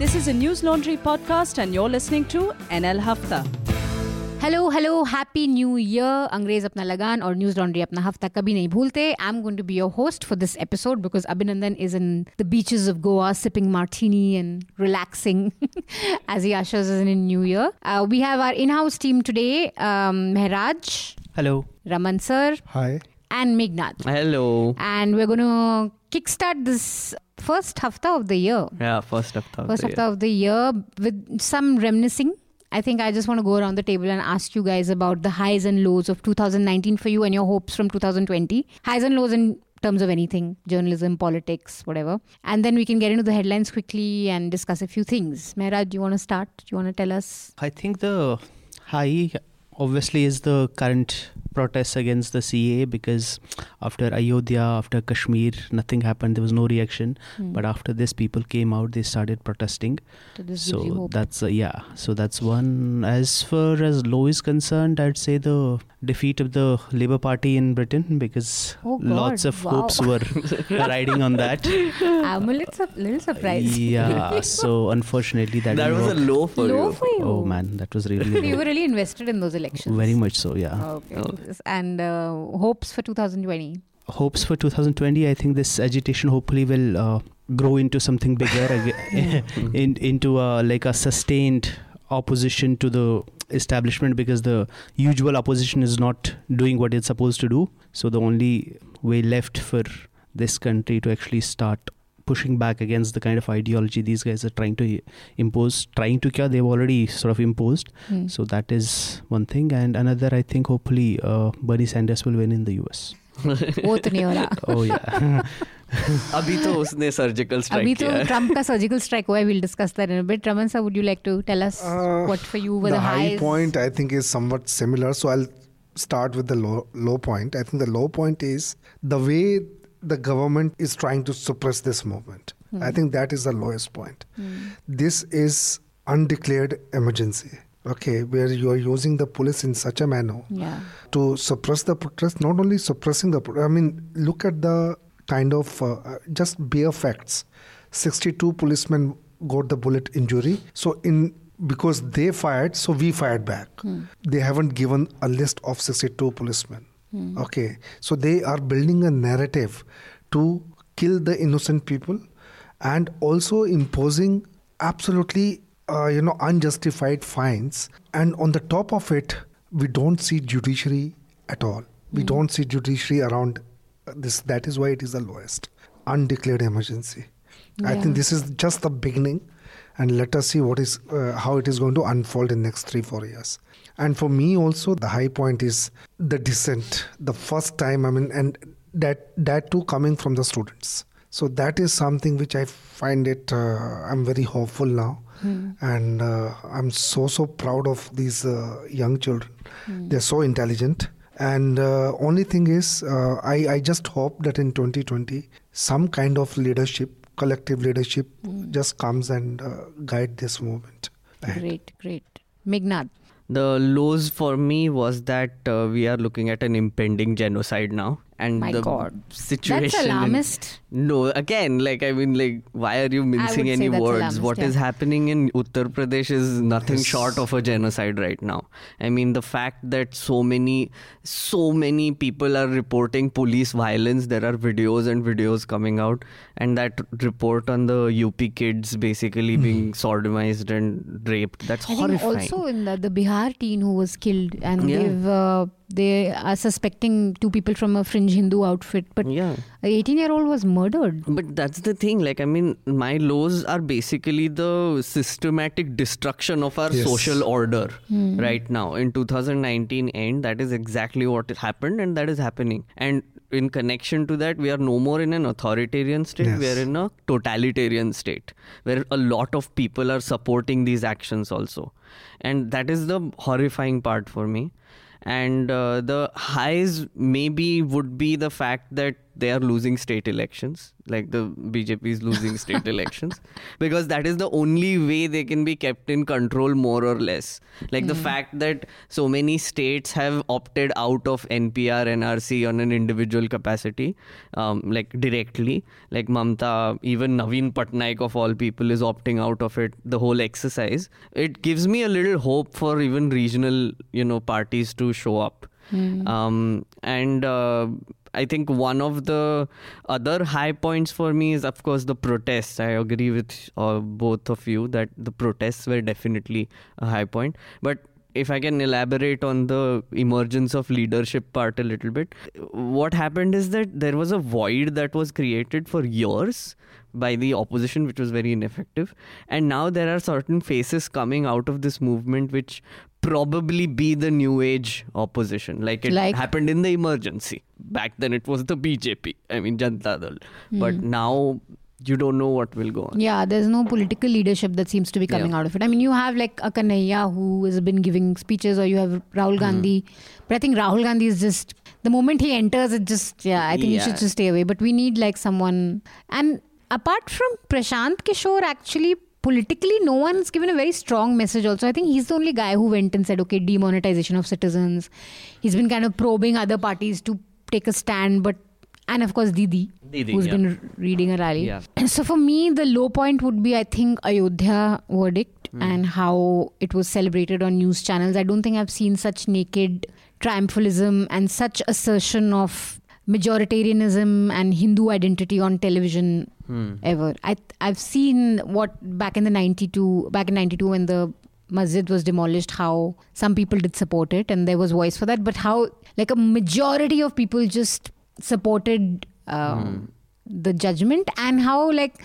This is a Newslaundry podcast, and you're listening to NL Hafta. Hello, hello, happy new year. Angrez apna lagan or Newslaundry apna hafta kabhi nahi bhoolte. I'm going to be your host for this episode because Abhinandan is in the beaches of Goa sipping martini and relaxing as he ushers in new year. Uh, we have our in-house team today, um, Mehraj. Hello. Raman sir. Hi and Meghnad Hello. and we're going to kickstart this first hafta of the year Yeah, first of all. first hafta of the year with some reminiscing. I think I just want to go around the table and ask you guys about the highs and lows of 2019 for you and your hopes from 2020. Highs and lows in terms of anything journalism, politics, whatever. And then we can get into the headlines quickly and discuss a few things. Mehraj, do you want to start? Do you want to tell us? I think the high obviously is the current protests against the CA because after Ayodhya, after Kashmir, nothing happened. There was no reaction. Hmm. But after this, people came out. They started protesting. So this gives you So that's uh, yeah. So that's one. As far as low is concerned, I'd say the defeat of the Labour Party in Britain because Oh lots of wow. hopes were riding on that. I'm a little, su- little surprised. Yeah. So unfortunately, that That didn't was a work. low for Low you. for you. Oh man, that was really You were really invested in those elections. very much so. Yeah. Okay. And uh, hopes for 2020. Hopes for 2020. I think this agitation hopefully will uh, grow into something bigger, in, into a, like a sustained opposition to the establishment because the usual opposition is not doing what it's supposed to do. So the only way left for this country to actually start pushing back against the kind of ideology these guys are trying to impose trying to kya they've already sort of imposed Hmm. so that is one thing and another i think hopefully uh, bernie sanders will win in the us वो तो नहीं हो रहा oh yeah अभी तो उसने surgical अभी strike तो किया है ट्रम्प का सर्जिकल स्ट्राइक हुआ है we'll discuss that in a bit raman sir would you like to tell us Uh, what for you were the the, high highs point I think is somewhat similar. So I'll start with the low low point. I think the low point is the way the government is trying to suppress this movement. I think that is the lowest point. This is undeclared emergency. Okay, where you are using the police in such a manner yeah to suppress the protest. Not only suppressing the, pro- I mean, look at the kind of uh, uh, just bare facts. Sixty-two policemen got the bullet injury. So in because they fired, so we fired back. They haven't given a list of sixty-two policemen. Okay, so they are building a narrative to kill the innocent people, and also imposing absolutely uh, you know unjustified fines. And on the top of it we don't see judiciary at all. We don't see judiciary around this. That is why it is the lowest. Undeclared emergency. I think this is just the beginning. And let us see what is uh, how it is going to unfold in next 3 4 years and for me also the high point is the dissent. The first time i mean and that that too coming from the students. So that is something which i find it uh, i'm very hopeful now. And uh, i'm so so proud of these uh, young children. They're so intelligent. And uh, only thing is uh, I, I just hope that in 2020 some kind of leadership collective leadership just comes and uh, guide this movement ahead. great great. Meghnad The lows for me was that uh, we are looking at an impending genocide now, and My the God. situation. that's alarmist No, again, like I mean, like why are you mincing any words? alarmist, What is yeah. happening in Uttar Pradesh is nothing Yes. short of a genocide right now. I mean, the fact that so many, so many people are reporting police violence. There are videos and videos coming out, and that report on the UP kids basically being sodomized and raped. That's I think horrifying. also in the, the Bihar teen who was killed and Yeah. they've uh, they are suspecting two people from a fringe Hindu outfit but yeah. a 18 year old was murdered But that's the thing. Like, I mean, my lows are basically the systematic destruction of our Yes. social order right now. In 2019 end, that is exactly what happened and that is happening. And in connection to that, we are no more in an authoritarian state. We are in a totalitarian state where a lot of people are supporting these actions also. And that is the horrifying part for me. And uh, the highs maybe would be the fact that they are losing state elections, like the BJP is losing state elections, because that is the only way they can be kept in control, more or less. Like the fact that so many states have opted out of NPR, NRC on an individual capacity, um, like directly, like Mamta, even Naveen Patnaik of all people is opting out of it, the whole exercise. It gives me a little hope for even regional, you know, parties to show up. Um, and uh, I think one of the other high points for me is, of course, the protests. I agree with uh, both of you that the protests were definitely a high point. But if I can elaborate on the emergence of leadership part a little bit, what happened is that there was a void that was created for years by the opposition, which was very ineffective. And now there are certain faces coming out of this movement which probably be the new age opposition, like it Like? happened in the emergency. Back then it was the BJP, I mean Janata Dal. But hmm. now you don't know what will go on. Yeah, there's no political leadership that seems to be coming Yeah. out of it. I mean, you have like a Kanhaiya who has been giving speeches, or you have Rahul Hmm. Gandhi. But I think Rahul Gandhi is just the moment he enters, it just yeah. I think he Yeah. should just stay away. But we need like someone. And apart from Prashant Kishore, actually. Politically, no one's given a very strong message. Also, I think he's the only guy who went and said, "Okay, demonetization of citizens." He's been kind of probing other parties to take a stand, but and of course Didi, Didi, who's yeah. been reading a rally. Yeah. So for me, the low point would be, I think, Ayodhya verdict hmm. and how it was celebrated on news channels. I don't think I've seen such naked triumphalism and such assertion of majoritarianism and Hindu identity on television hmm. ever. I I've seen what back in the '92, back in '92 when the masjid was demolished, how some people did support it and there was voice for that, but how like a majority of people just supported um, hmm. the judgment and how like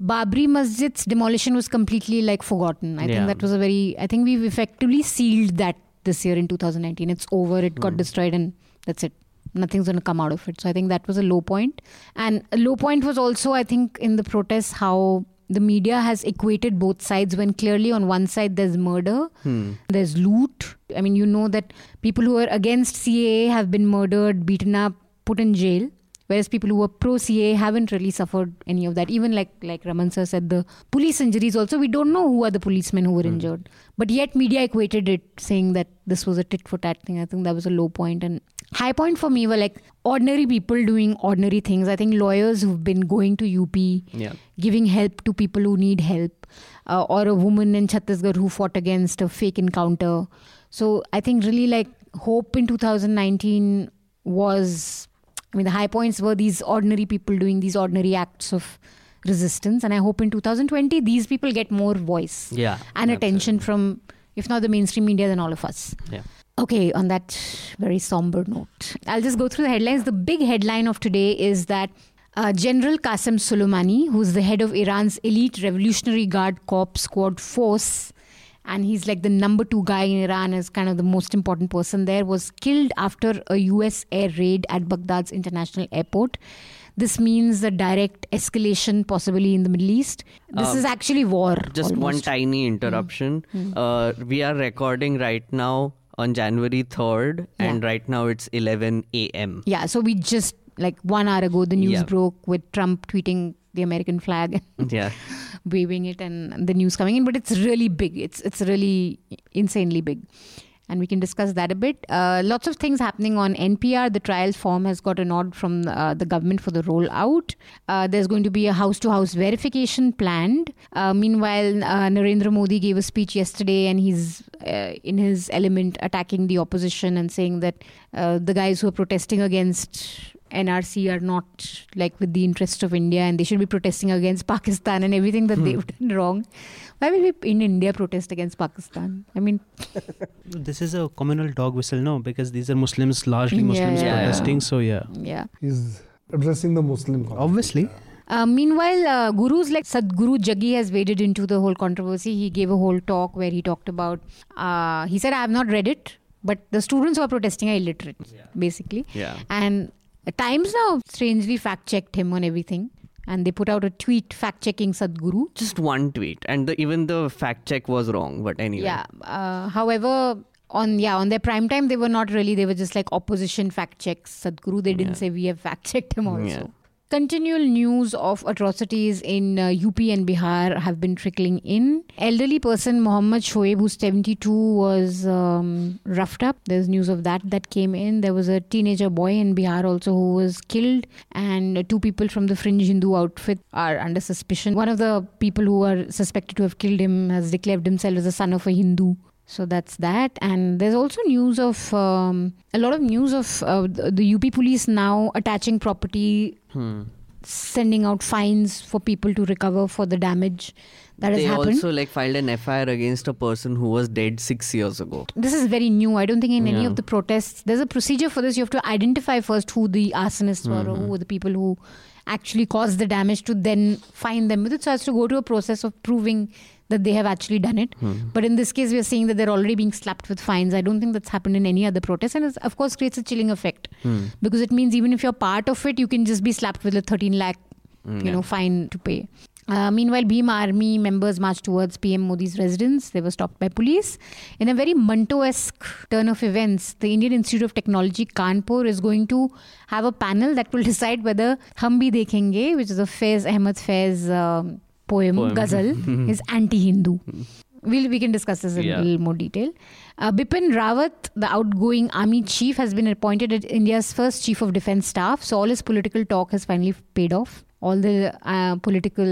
Babri Masjid's demolition was completely like forgotten. I Yeah. think that was a very. I think we've effectively sealed that this year in 2019. It's over. It got hmm. destroyed and that's it. Nothing's going to come out of it. So I think that was a low point. And a low point was also, I think, in the protests how the media has equated both sides when clearly on one side there's murder, hmm. there's loot. I mean, you know that people who are against CAA have been murdered, beaten up, put in jail. Whereas people who were pro CA haven't really suffered any of that. Even like like Raman sir said, the police injuries also we don't know who are the policemen who were injured. But yet media equated it, saying that this was a tit for tat thing. I think that was a low point. And high point for me were like ordinary people doing ordinary things. I think lawyers who've been going to UP, Yeah. giving help to people who need help, uh, or a woman in Chhattisgarh who fought against a fake encounter. So I think really like hope in 2019 was, I mean, the high points were these ordinary people doing these ordinary acts of resistance. And I hope in 2020 these people get more voice Yeah. and attention from, if not the mainstream media, then all of us. Yeah. Okay, on that very somber note, I'll just go through the headlines. The big headline of today is that uh, General Qasem Soleimani, who's the head of Iran's elite Revolutionary Guard Corps Quds Force, and he's like the number two guy in Iran, is kind of the most important person there, was killed after a US air raid at Baghdad's international airport. This means a direct escalation, possibly in the Middle East. This Um, is actually war. Just one tiny interruption. Uh, we are recording right now on January 3rd, and right now it's 11 a.m. Yeah, so we just like one hour ago the news Yeah. broke with Trump tweeting the American flag, Yeah. waving it, and the news coming in. But it's really big. It's it's really insanely big, and we can discuss that a bit. Uh, lots of things happening on NPR. The trial form has got a nod from uh, the government for the rollout. Uh, there's going to be a house-to-house verification planned. Uh, meanwhile, uh, Narendra Modi gave a speech yesterday, and he's uh, in his element attacking the opposition and saying that uh, the guys who are protesting against NRC are not like with the interest of India and they should be protesting against Pakistan and everything that they've done wrong. Why will we in India protest against Pakistan? I mean, This is a communal dog whistle, no? Because these are Muslims, largely Muslims yeah, yeah. protesting. So yeah, yeah. He's addressing the Muslim community. obviously. Uh, meanwhile, uh, gurus like Sadhguru Jaggi has waded into the whole controversy. He gave a whole talk where he talked about. Uh, he said, "I have not read it, but the students who are protesting are illiterate, basically." Yeah. And Times now strangely fact checked him on everything, and they put out a tweet fact checking Sadhguru. Just one tweet, and the, even the fact check was wrong. But anyway. Yeah. Uh, however, on yeah on their prime time they were not really they were just like opposition fact checks sadhguru they didn't Yeah. say we have fact checked him also Yeah. Continual news of atrocities in uh, up and bihar have been trickling in. Elderly person mohammad shoaib who's 72 was um, roughed up. There's news of that that came in. There was a teenager boy in bihar also who was killed and two people from the fringe hindu outfit are under suspicion. One of the people who are suspected to have killed him has declared himself as a son of a hindu so that's that. And there's also news of um, a lot of news of uh, the, UP police now attaching property, Hmm. sending out fines for people to recover for the damage that has happened. they also like filed an FIR against a person who was dead six years ago. this is very new. I don't think in any of the protests there's a procedure for this. You have to identify first who the arsonists were or who were the people who actually caused the damage to then find them. So it has to go to a process of proving that they have actually done it. But in this case, we are seeing that they're already being slapped with fines. I don't think that's happened in any other protest, and it of course creates a chilling effect Hmm. because it means even if you're part of it, you can just be slapped with a 13 lakh, you know, fine to pay. Uh, meanwhile, Bhim army members marched towards PM Modi's residence. They were stopped by police. In a very Manto-esque turn of events, the Indian Institute of Technology, Kanpur, is going to have a panel that will decide whether Hum Bhi Dekhenge, which is a Faiz Ahmad Faiz um, poem, Poem. ghazal, is anti-Hindu. We'll, we can discuss this in Yeah. a little more detail. Uh, Bipin Rawat, the outgoing army chief, has been appointed as India's first chief of defense staff. So all his political talk has finally paid off. All the uh, political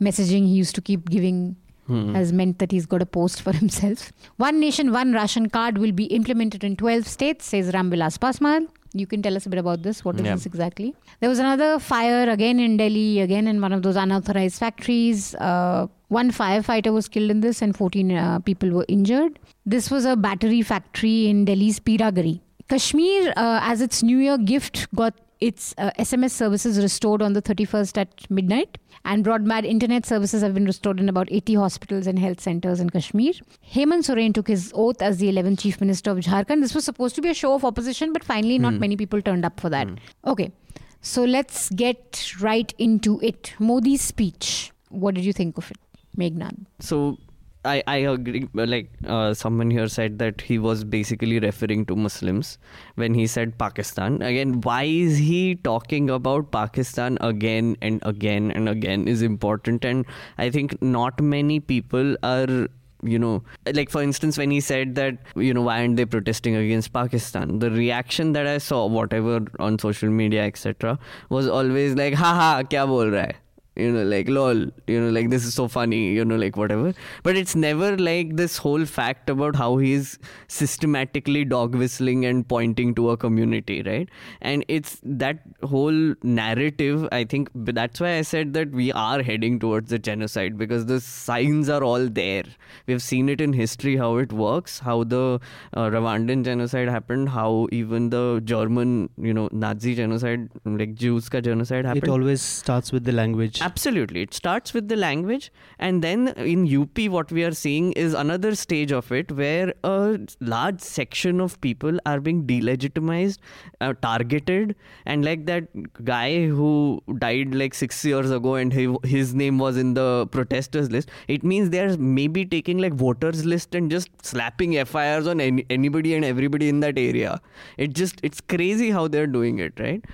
messaging he used to keep giving Hmm. has meant that he's got a post for himself. One nation, one ration card will be implemented in 12 states, says Ramvilas Paswan. You can tell us a bit about this. What is Yeah. this exactly? There was another fire again in Delhi, again in one of those unauthorized factories. Uh, one firefighter was killed in this, and 14 uh, people were injured. This was a battery factory in Delhi's Peeragarhi. Kashmir, uh, as its New Year gift, got its uh, SMS services restored on the 31st at midnight, and broadband internet services have been restored in about 80 hospitals and health centers in Kashmir. Hemant Soren took his oath as the 11th Chief Minister of Jharkhand. This was supposed to be a show of opposition, but finally, not hmm. many people turned up for that. Hmm. Okay, so let's get right into it. Modi's speech. What did you think of it, Meghnad? So I, I agree. Like uh, someone here said that he was basically referring to Muslims when he said Pakistan. Again, why is he talking about Pakistan again and again and again is important. And I think not many people are you know like for instance when he said that you know why aren't they protesting against pakistan the reaction that i saw whatever on social media etc was always like haha kya bol raha hai you know like lol you know like this is so funny you know like whatever. But it's never like this whole fact about how he's systematically dog whistling and pointing to a community right? And it's that whole narrative i think that's why i said that we are heading towards the genocide because the signs are all there. We've seen it in history how it works how the uh, rwandan genocide happened how even the german you know nazi genocide like jews ka genocide happened. It always starts with the language. Absolutely. It starts with the language, and then in UP, what we are seeing is another stage of it where a large section of people are being delegitimized, uh, targeted, and like that guy who died like six years ago and he, his name was in the protesters list, it means they're maybe taking like voters list and just slapping FIRs on any, anybody and everybody in that area. It just, it's crazy how they're doing it, right?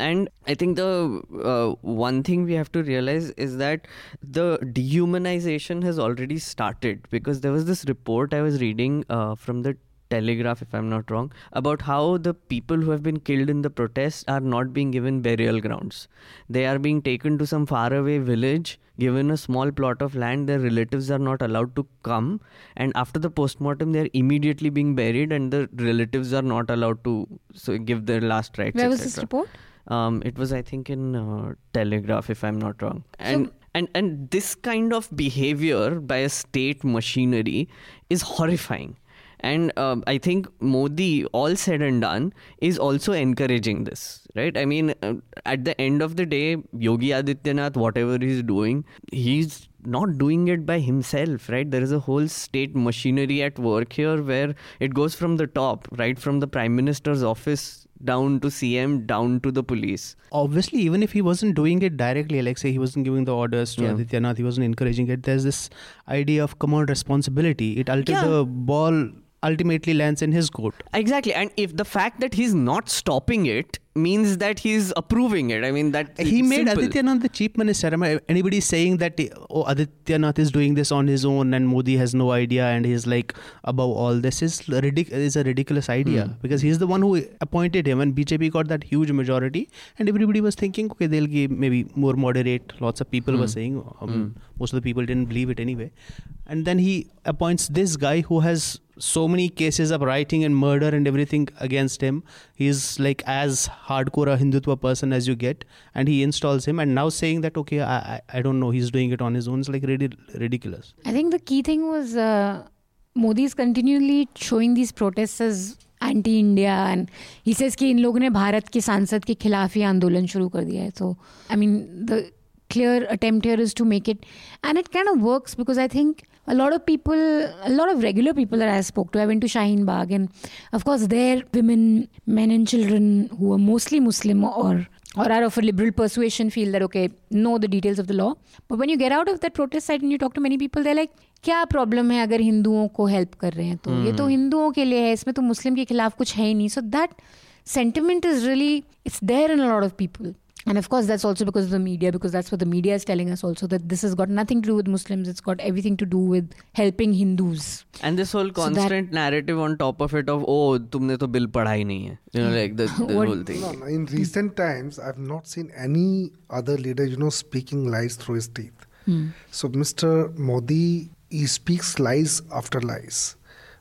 And i think the uh, one thing we have to realize is that the dehumanization has already started because there was this report i was reading uh, from the telegraph if i'm not wrong about how the people who have been killed in the protests are not being given burial grounds they are being taken to some faraway village given a small plot of land their relatives are not allowed to come and after the postmortem they are immediately being buried and the relatives are not allowed to so give their last rites Where was this report? Um, it was, I think, in uh, Telegraph, if I'm not wrong. And and and this kind of behavior by a state machinery is horrifying. And um, I think Modi, all said and done, is also encouraging this, right? I mean, uh, at the end of the day, Yogi Adityanath, whatever he's doing, he's not doing it by himself, right? There is a whole state machinery at work here where it goes from the top, right? From the Prime Minister's office down to CM, down to the police. Obviously, even if he wasn't doing it directly, like say he wasn't giving the orders to Yeah. Adityanath, he wasn't encouraging it. There's this idea of command responsibility. It altered Yeah. the ball ultimately lands in his court. Exactly, and if the fact that he's not stopping it means that he's approving it. I mean that he made simple. Adityanath the chief minister. I anybody saying that oh, Adityanath is doing this on his own and Modi has no idea and he's like above all this is ridic- is a ridiculous idea Hmm. because he's the one who appointed him and BJP got that huge majority and everybody was thinking okay they'll give maybe more moderate. Lots of people were Hmm. saying um, Hmm. most of the people didn't believe it anyway, and then he appoints this guy who has so many cases of rioting and murder and everything against him. He's like as hardcore a Hindutva person as you get, and he installs him. And now saying that okay, I I, I don't know, he's doing it on his own. It's like really ridiculous. I think the key thing was uh, Modi is continually showing these protests as anti India and he says कि इन लोगों ने भारत के सांसद के खिलाफ ही आंदोलन शुरू कर दिया है तो I mean the clear attempt here is to make it and it kind of works because i think a lot of people a lot of regular people that i spoke to i went to shaheen bagh and of course there women men and children who are mostly muslim or or are of a liberal persuasion feel that okay know the details of the law but when you get out of that protest site and you talk to many people they're like क्या problem है अगर हिंदुओं को help कर रहे हैं तो hmm. ये तो हिंदुओं के लिए है इसमें तो मुस्लिम के खिलाफ कुछ है ही नहीं so that sentiment is really it's there in a lot of people and of course that's also because of the media because that's what the media is telling us also that this has got nothing to do with muslims. It's got everything to do with helping hindus. And this whole constant so that, narrative on top of it of oh tumne to bill nahi hai. You know like the, the whole thing. No, in recent times i've not seen any other leader you know speaking lies through his teeth. Hmm. so mr modi he speaks lies after lies.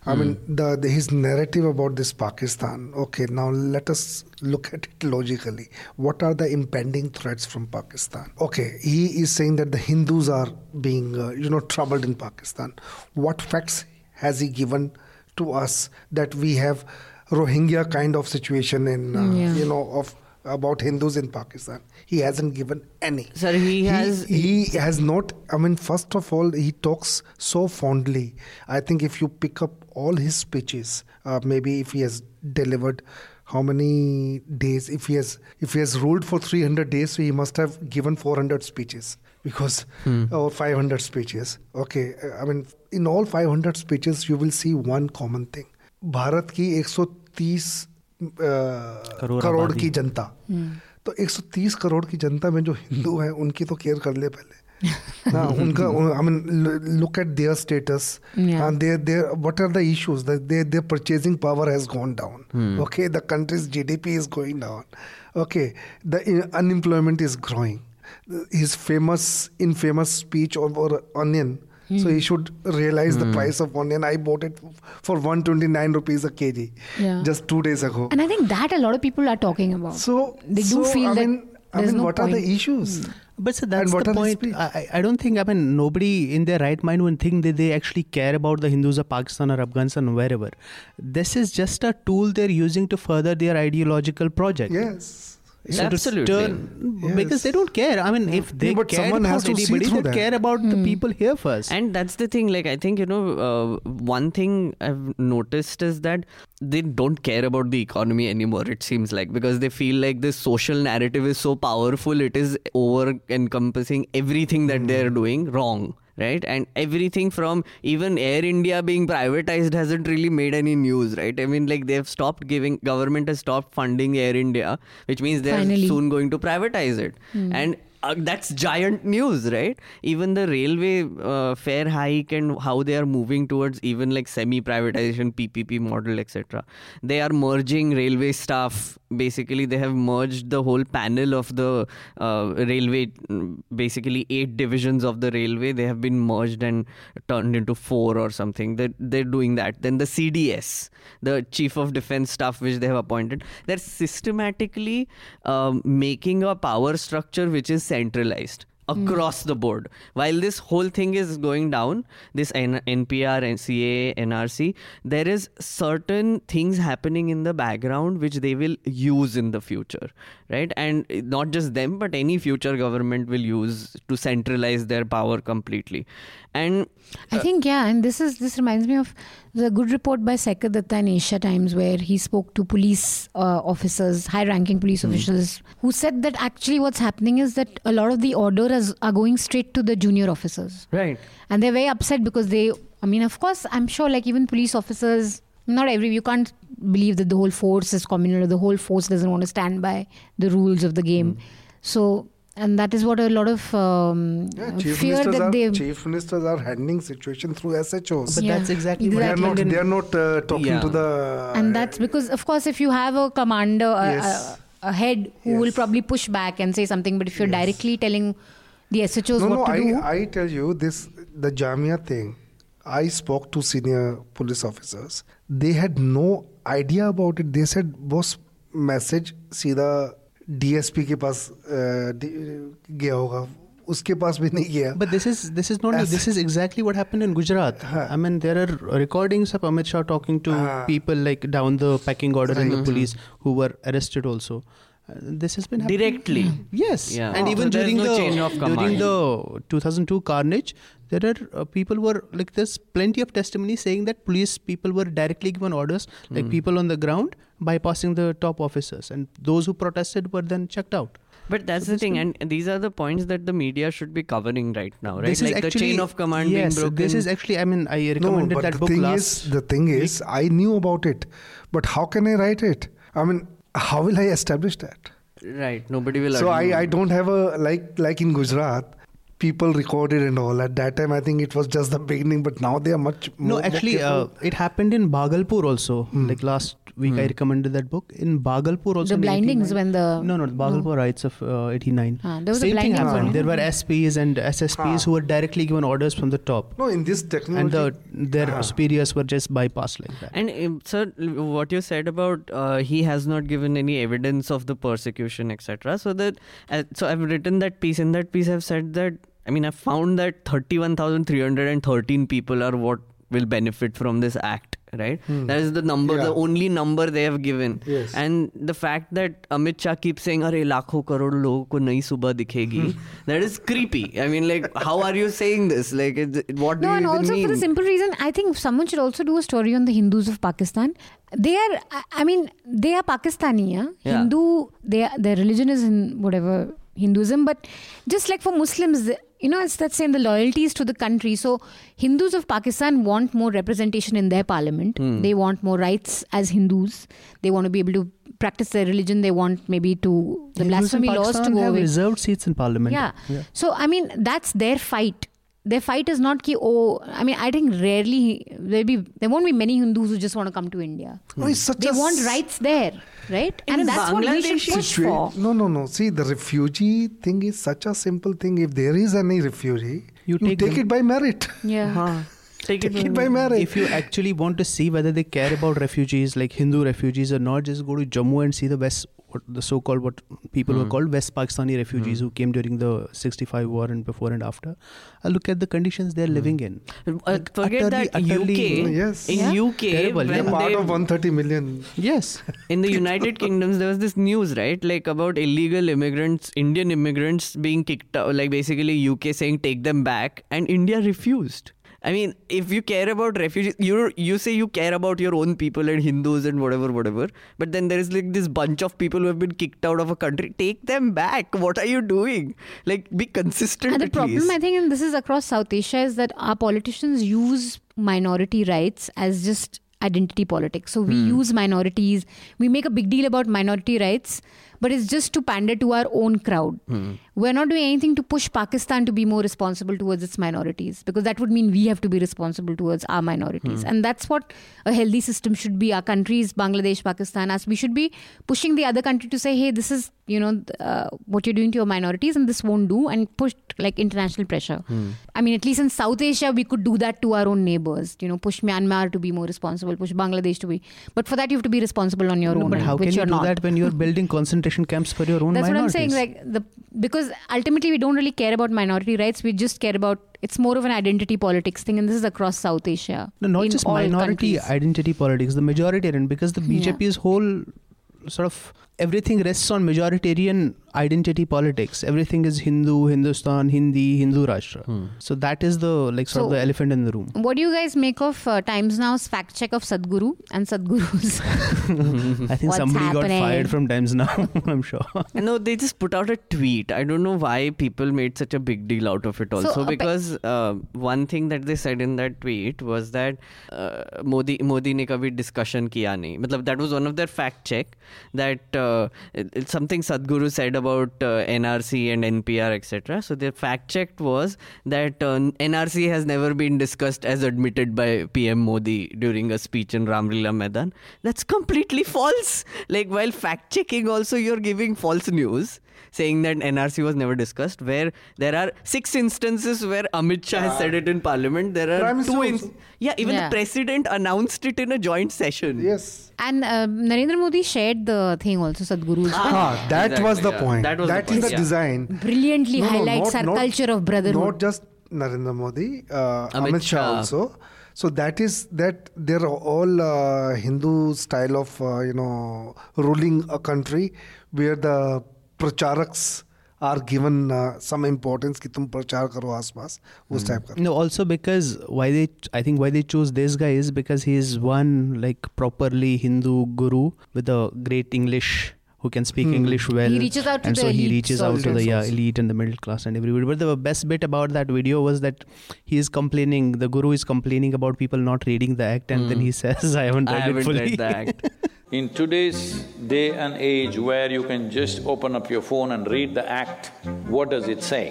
I mean, the, the his narrative about this Pakistan. Okay, now let us look at it logically. What are the impending threats from Pakistan? Okay, he is saying that the Hindus are being, uh, you know, troubled in Pakistan. What facts has he given to us that we have Rohingya kind of situation in, uh, Yeah. you know, of about Hindus in Pakistan. He hasn't given any. Sir, he has- He, has not. I mean, first of all, he talks so fondly. I think if you pick up all his speeches, uh, maybe if he has delivered how many days if he has if he has ruled for 300 days so he must have given 400 speeches because or 500 speeches okay i mean in all 500 speeches you will see one common thing Bharat की 130 अ, करोड़ करोड़ आबादी। की जनता तो 130 करोड़ की जनता में जो हिंदू है उनकी तो केयर कर ले पहले uh, unka, I mean, look at their status. Yeah. And their, their, what are the issues? That their, their purchasing power has gone down. Hmm. Okay, the country's GDP is going down. Okay, the uh, unemployment is growing. His famous, infamous speech over onion. Hmm. So he hmm. should realize hmm. the price of onion. I bought it for 129 rupees a kg yeah. just two days ago. And I think that a lot of people are talking about. So they do so, feel I that mean, I mean, no what point. are the issues? Hmm. But so that's the point. I, I- I don't think, I mean, nobody in their right mind would think that they actually care about the Hindus of Pakistan or Afghanistan or wherever. This is just a tool they're using to further their ideological project. Yes. So to Absolutely. turn- Yes. Because they don't care. I mean, if they but cared someone about has to anybody, through they that. care about the people here first. And that's the thing. Like, I think, you know, uh, one thing I've noticed is that they don't care about the economy anymore, it seems like, because they feel like this social narrative is so powerful, it is over encompassing everything that they're doing wrong. Right, and everything from even Air India being privatized hasn't really made any news, right? I mean, like they've stopped giving, government has stopped funding Air India, which means they're Finally. soon going to privatize it. And uh, that's giant news, right? Even the railway uh, fare hike and how they are moving towards even like semi-privatization, PPP model, etc. They are merging railway staff. Basically, they have merged the whole panel of the uh, railway. mm, Basically, eight divisions of the railway they have been merged and turned into four or something. They they're doing that. Then the CDS, the Chief of Defence Staff, which they have appointed, they're systematically um, making a power structure which is centralized across the board. While this whole thing is going down, this N- NPR, NCA, NRC, there is certain things happening in the background which they will use in the future, right? And not just them, but any future government will use to centralize their power completely. And I think yeah, and this is this reminds me of the good report by Saikat Datta in Asia Times where he spoke to police uh, officers, high-ranking police officials, who said that actually what's happening is that a lot of the orders are going straight to the junior officers, right. and they're very upset because they. I mean, of course, I'm sure like even police officers not every you can't believe that the whole force is communal or the whole force doesn't want to stand by the rules of the game Hmm. so and that is what a lot of um, Yeah, chief fear ministers that are they chief ministers are handling situation through SHOs. But Yeah, that's exactly, They what are not. They are not uh, talking Yeah. to the. and that's because of course if you have a commander a, Yes. a, a head who will probably push back and say something but if you're Yes. directly telling the SHOs no, what no. to I, do I tell you this. The Jamia thing. I spoke to senior police officers. They had no idea about it. They said, "Boss, message सीधा DSP के पास गया होगा। उसके पास भी नहीं गया। But this is this is not this is exactly what happened in Gujarat I mean there are recordings of Amit Shah talking to people like down the pecking order in the police who were arrested also who were arrested also. Uh, this has been happening. Directly. Yes, Yeah. and Oh. even So during no the chain of during the 2002 carnage, there are uh, people were like there's plenty of testimony saying that police people were directly given orders, like Hmm. people on the ground bypassing the top officers, and those who protested were then checked out. But that's So the thing, and these are the points that the media should be covering right now, right? This is like the actually chain of command yes, being broken. This is actually I mean I no recommended but that the book thing last. is the thing is I knew about it but how can I write it I mean how will I establish that right. Nobody will. so. I, I don't have a like like in Gujarat people recorded and all at that time I think it was just the beginning but now they are much No, actually, uh, it happened in Bhagalpur also. Hmm. Like last week, I recommended that book. In Bhagalpur also. the in blindings 89 when the No, no, the Bhagalpur riots of uh, 89. Ah, there was a Same thing happened. one. There were SPs and SSPs Ah. who were directly given orders from the top. no in this technology And the, their Ah. superiors were just bypassed like that. And um, sir, what you said about uh, he has not given any evidence of the persecution, etc. So that, uh, so I've written that piece. In that piece, I've said that. I mean, I found that 31,313 people are what will benefit from this act, right? Hmm. That is the number, yeah. the only number they have given. Yes. And the fact that Amit Shah keeps saying, "Arey lakho karod logo ko nahi subah dikhegi," hmm. that is creepy. I mean, like, how are you saying this? Like, it, what no, do you and also for the simple reason, I think someone should also do a story on the Hindus of Pakistan. They are, I mean, they are Pakistani, yeah? yeah. Hindu. They are, their religion is in whatever Hinduism, but just like for Muslims you know, it's that saying the loyalties to the country. So Hindus of Pakistan want more representation in their parliament. Hmm. They want more rights as Hindus. They want to be able to practice their religion. They want maybe to the Hindus in blasphemy laws to go have away. reserved seats in parliament. Yeah. So I mean, that's their fight. Their fight is not ki oh. I mean, I think rarely there be there won't be many Hindus who just want to come to India. no, it's such They a want s- rights there, right? And And that's what we should Bangladeshi push situa- for. No, no, no. See, the refugee thing is such a simple thing. If there is any refugee, You you, take take, it by merit. Yeah. Huh. Take Take it by merit. If you actually want to see whether they care about refugees, like Hindu refugees or not, just go to Jammu and see the West, what the so-called what people were Hmm. called West Pakistani refugees who came during the 65 war and before and after. Uh, look at the conditions they're living in. Uh, Like, forget utterly- that utterly- UK. Yes. In Yeah. UK, Terrible, when yeah. They're part of 130 million. Yes. in the United Kingdoms, there was this news, right? Like about illegal immigrants, Indian immigrants being kicked out, like basically UK saying take them back, and India refused. I mean, if you care about refugees, you you say you care about your own people and Hindus and whatever, whatever. But then there is like this bunch of people who have been kicked out of a country. Take them back. What are you doing? Like, be consistent. And the problem, least. I think, and this is across South Asia, is that our politicians use minority rights as just identity politics. So we hmm. use minorities, we make a big deal about minority rights, but it's just to pander to our own crowd. Hmm. We're not doing anything to push Pakistan to be more responsible towards its minorities because that would mean we have to be responsible towards our minorities. Hmm. And that's what a healthy system should be. Our countries, Bangladesh, Pakistan, us, we should be pushing the other country to say, hey, this is, you know, uh, what you're doing to your minorities and this won't do and push like international pressure. Hmm. I mean, at least in South Asia, we could do that to our own neighbors, you know, push Myanmar to be more responsible, push Bangladesh to be. But for that, you have to be responsible on your No, own, but end, how can you do not. that when you're building concentration camps for your own That's what I'm saying. Like the because ultimately we don't really care about minority rights. We just care about it's more of an identity politics thing, and this is across South Asia. No, not just minority countries. identity politics, the majority majoritarian, because the Yeah. BJP's whole sort of everything rests on majoritarian identity politics. Everything is Hindu, Hindustan, Hindi, Hindu Rashtra. Hmm. So that is the like sort so, of the elephant in the room. What do you guys make of uh, Times Now's fact check of Sadhguru and Sadhguru's? I think What's somebody happening? got fired from Times Now. I'm sure. No, they just put out a tweet. I don't know why people made such a big deal out of it. Also, so, because uh, one thing that they said in that tweet was that uh, Modi Modi ne kabhi discussion kiya nahi. Matlab, that was one of their fact check that. Uh, it's something Sadhguru said about uh, NRC and NPR etc. So their fact check was that uh, NRC has never been discussed as admitted by PM Modi during a speech in Ramlila Maidan. That's completely false. Like while fact checking, also you're giving false news. Saying that NRC was never discussed, where there are six instances where Amit Shah has said it in Parliament. There are Prime two. In- yeah, even Yeah. the president announced it in a joint session. Yes. and uh, Narendra Modi shared the thing also, Sadhguru's. Ah, that Exactly, was the yeah. point. That was the point, is the yeah. design. Brilliantly No, no, highlights not- our not- culture of brotherhood. Not just Narendra Modi, uh, Amit Amit, Shah Shah. also. So that is that they're all uh, Hindu style of uh, you know ruling a country where the pracharaks are given uh, some importance कि तुम प्रचार करो आसपास उस Hmm. Type का No, also because why they I think why they chose this guy is because he is one like properly Hindu guru with a great English who can speak Hmm. English well. He reaches out to and the so he reaches out to the yeah, elite and the middle class and everybody. But the best bit about that video was that he is complaining. The guru is complaining about people not reading the act, and then Hmm. he says, "I haven't I read haven't it fully." read the act. In today's day and age where you can just open up your phone and read the act, what does it say?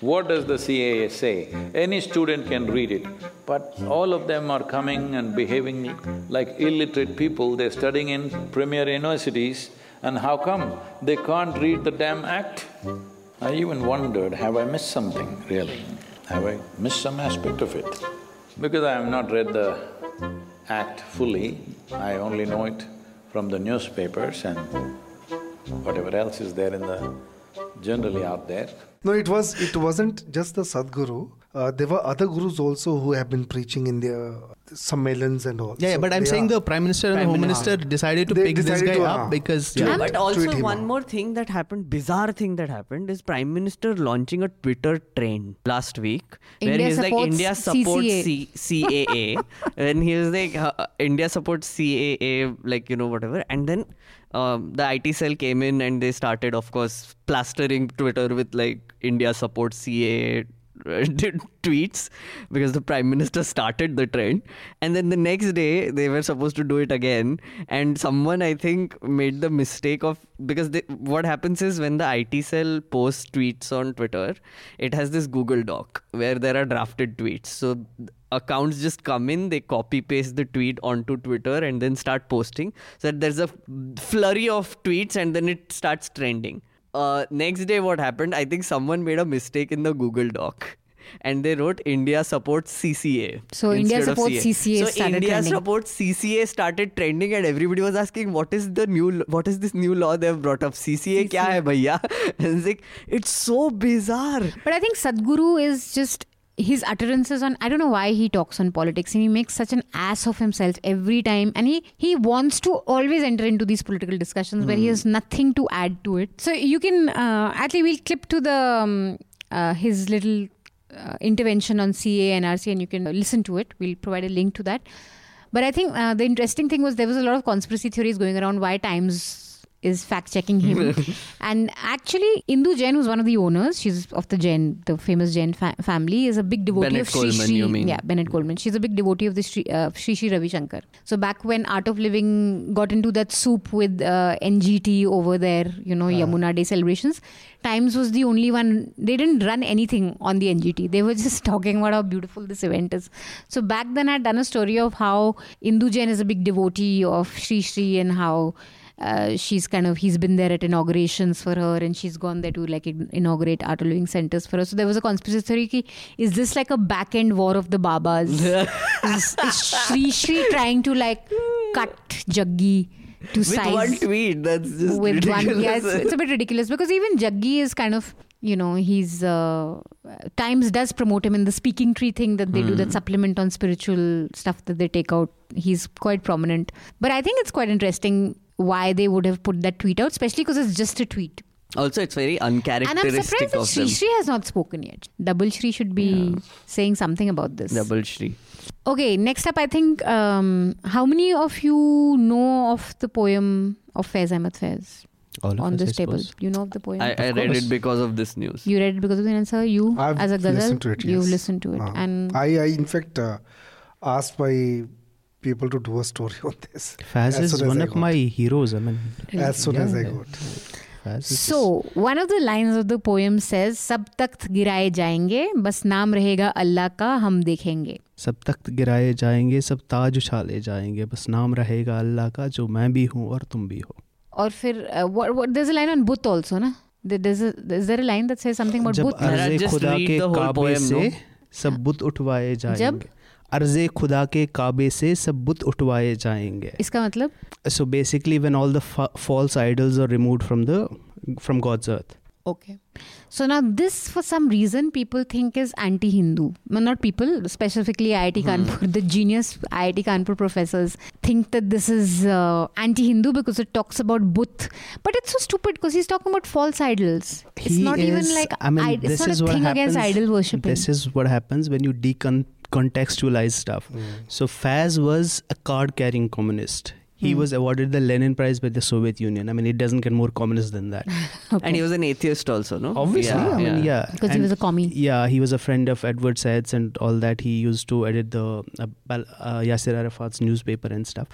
What does the CAA say? Any student can read it, but all of them are coming and behaving like illiterate people, they're studying in premier universities, and how come they can't read the damn act? I even wondered, have I missed something really? Have I missed some aspect of it? Because I have not read the act fully, I only know it from the newspapers and whatever else is there in the… generally out there. No, it was it wasn't just the Sadhguru. Uh, there were other gurus also who have been preaching in their sammelans and all. Yeah, yeah, So but I'm saying are- the prime minister and the Prime home Minister. minister decided to They pick this guy to, up uh, because to- yeah. I'm- But also one more thing that happened, bizarre thing that happened is Prime Minister launching a Twitter trend last week where India he's like India supports CCA. C- CAA and he was like uh, India supports CAA like you know whatever and then um, the IT cell came in and they started of course plastering Twitter with like India supports CA tweets because the prime minister started the trend. And then the next day they were supposed to do it again. And someone i think made the mistake of because they, what happens is when the it cell posts tweets on twitter it has this google doc where there are drafted tweets. So accounts just come in they copy paste the tweet onto twitter and then start posting. So there's a flurry of tweets and then it starts trending. Uh, next day what happened? I think someone made a mistake in the google doc and they wrote india supports cca So India supports CCA so started india trending. supports cca started trending and everybody was asking what is the new what is this new law they've brought up? Cca kya hai bhaiya? And it's like it's so bizarre. But I think Sadhguru is just his utterances on I don't know why he talks on politics and he makes such an ass of himself every time and he he wants to always enter into these political discussions where he has nothing to add to it. So you can uh, actually we'll clip to the um, uh, his little uh, intervention on CA and RC and you can listen to it. We'll provide a link to that. But I think uh, the interesting thing was there was a lot of conspiracy theories going around why Times is fact checking him. and actually, Indu Jain, who's one of the owners, she's of the Jain, the famous Jain fa- family, is a big devotee Bennett of Sri Coleman, Sri. you mean? Yeah, Bennett Coleman. She's a big devotee of the Sri, uh, Sri Sri Ravi Shankar. So back when Art of Living got into that soup with uh, NGT over there, you know, Yamuna Day celebrations, Times was the only one. They didn't run anything on the NGT. They were just talking about how beautiful this event is. So back then, I'd done a story of how Indu Jain is a big devotee of Sri Sri and how uh, she's kind of he's been there at inaugurations for her and she's gone there to like inaugurate art of living centers for her. So there was a conspiracy theory ki, is this like a back end war of the babas? Is, is Shri Shri trying to like cut Jaggi to with size one tweet that's just with ridiculous. one yeah it's, it's a bit ridiculous because even Jaggi is kind of you know he's uh, times does promote him in the speaking tree thing that they do that supplement on spiritual stuff that they take out. He's quite prominent. But i think it's quite interesting why they would have put that tweet out, especially because it's just a tweet. Also, it's very uncharacteristic. And I'm surprised that of Shri. Shri has not spoken yet. Double Shri should be saying something about this. Double Shri. Okay, next up, I think um, how many of you know of the poem of Faiz Ahmed Faiz All of on us, this I table? suppose. You know of the poem? I, I read it because of this news. you read it because of the answer. You, I've as a ghazal, listened to it, you've listened to it, Uh, and I, I in fact uh, asked my people to do a story on this. Faz As is one of my heroes. I mean, As soon Yeah, as I got. So, one of the lines of the poem says, सब तख्त गिराए जाएँगे बस नाम रहेगा अल्लाह का हम देखेंगे सब तख्त गिराए जाएँगे सब ताज उछाले जाएँगे बस नाम रहेगा अल्लाह का जो मैं भी हूँ और तुम भी हो और फिर uh, what, what, there's a line on बुत also ना There- there's a, is there a line that says something about जब बुत अर्जे just खुदा के काबे से सब बुत उठवाए जाएँगे अर्जे खुदा के काबे से सब बुत उठवाए जाएंगे इसका मतलब so basically when all the fa- false idols are removed from the from god's earth Okay. So now this, for some reason, people think is anti-Hindu. Well, not people, specifically IIT Kanpur. The genius IIT Kanpur professors think that this is uh, anti-Hindu because it talks about Buddh. But it's so stupid because he's talking about false idols. it's He not even is- like I mean, I- it's this not is a what thing against happens- idol worshipping. this is what happens when you decontextualize stuff. So Faiz was a card carrying communist. He Hmm. was awarded the lenin prize by the soviet union. I mean it doesn't get more communist than that. And he was an atheist also, no? obviously Yeah, i mean yeah. because he was a commie. yeah he was a friend of edward said and all that. He used to edit the uh, uh, yasser arafat's newspaper and stuff.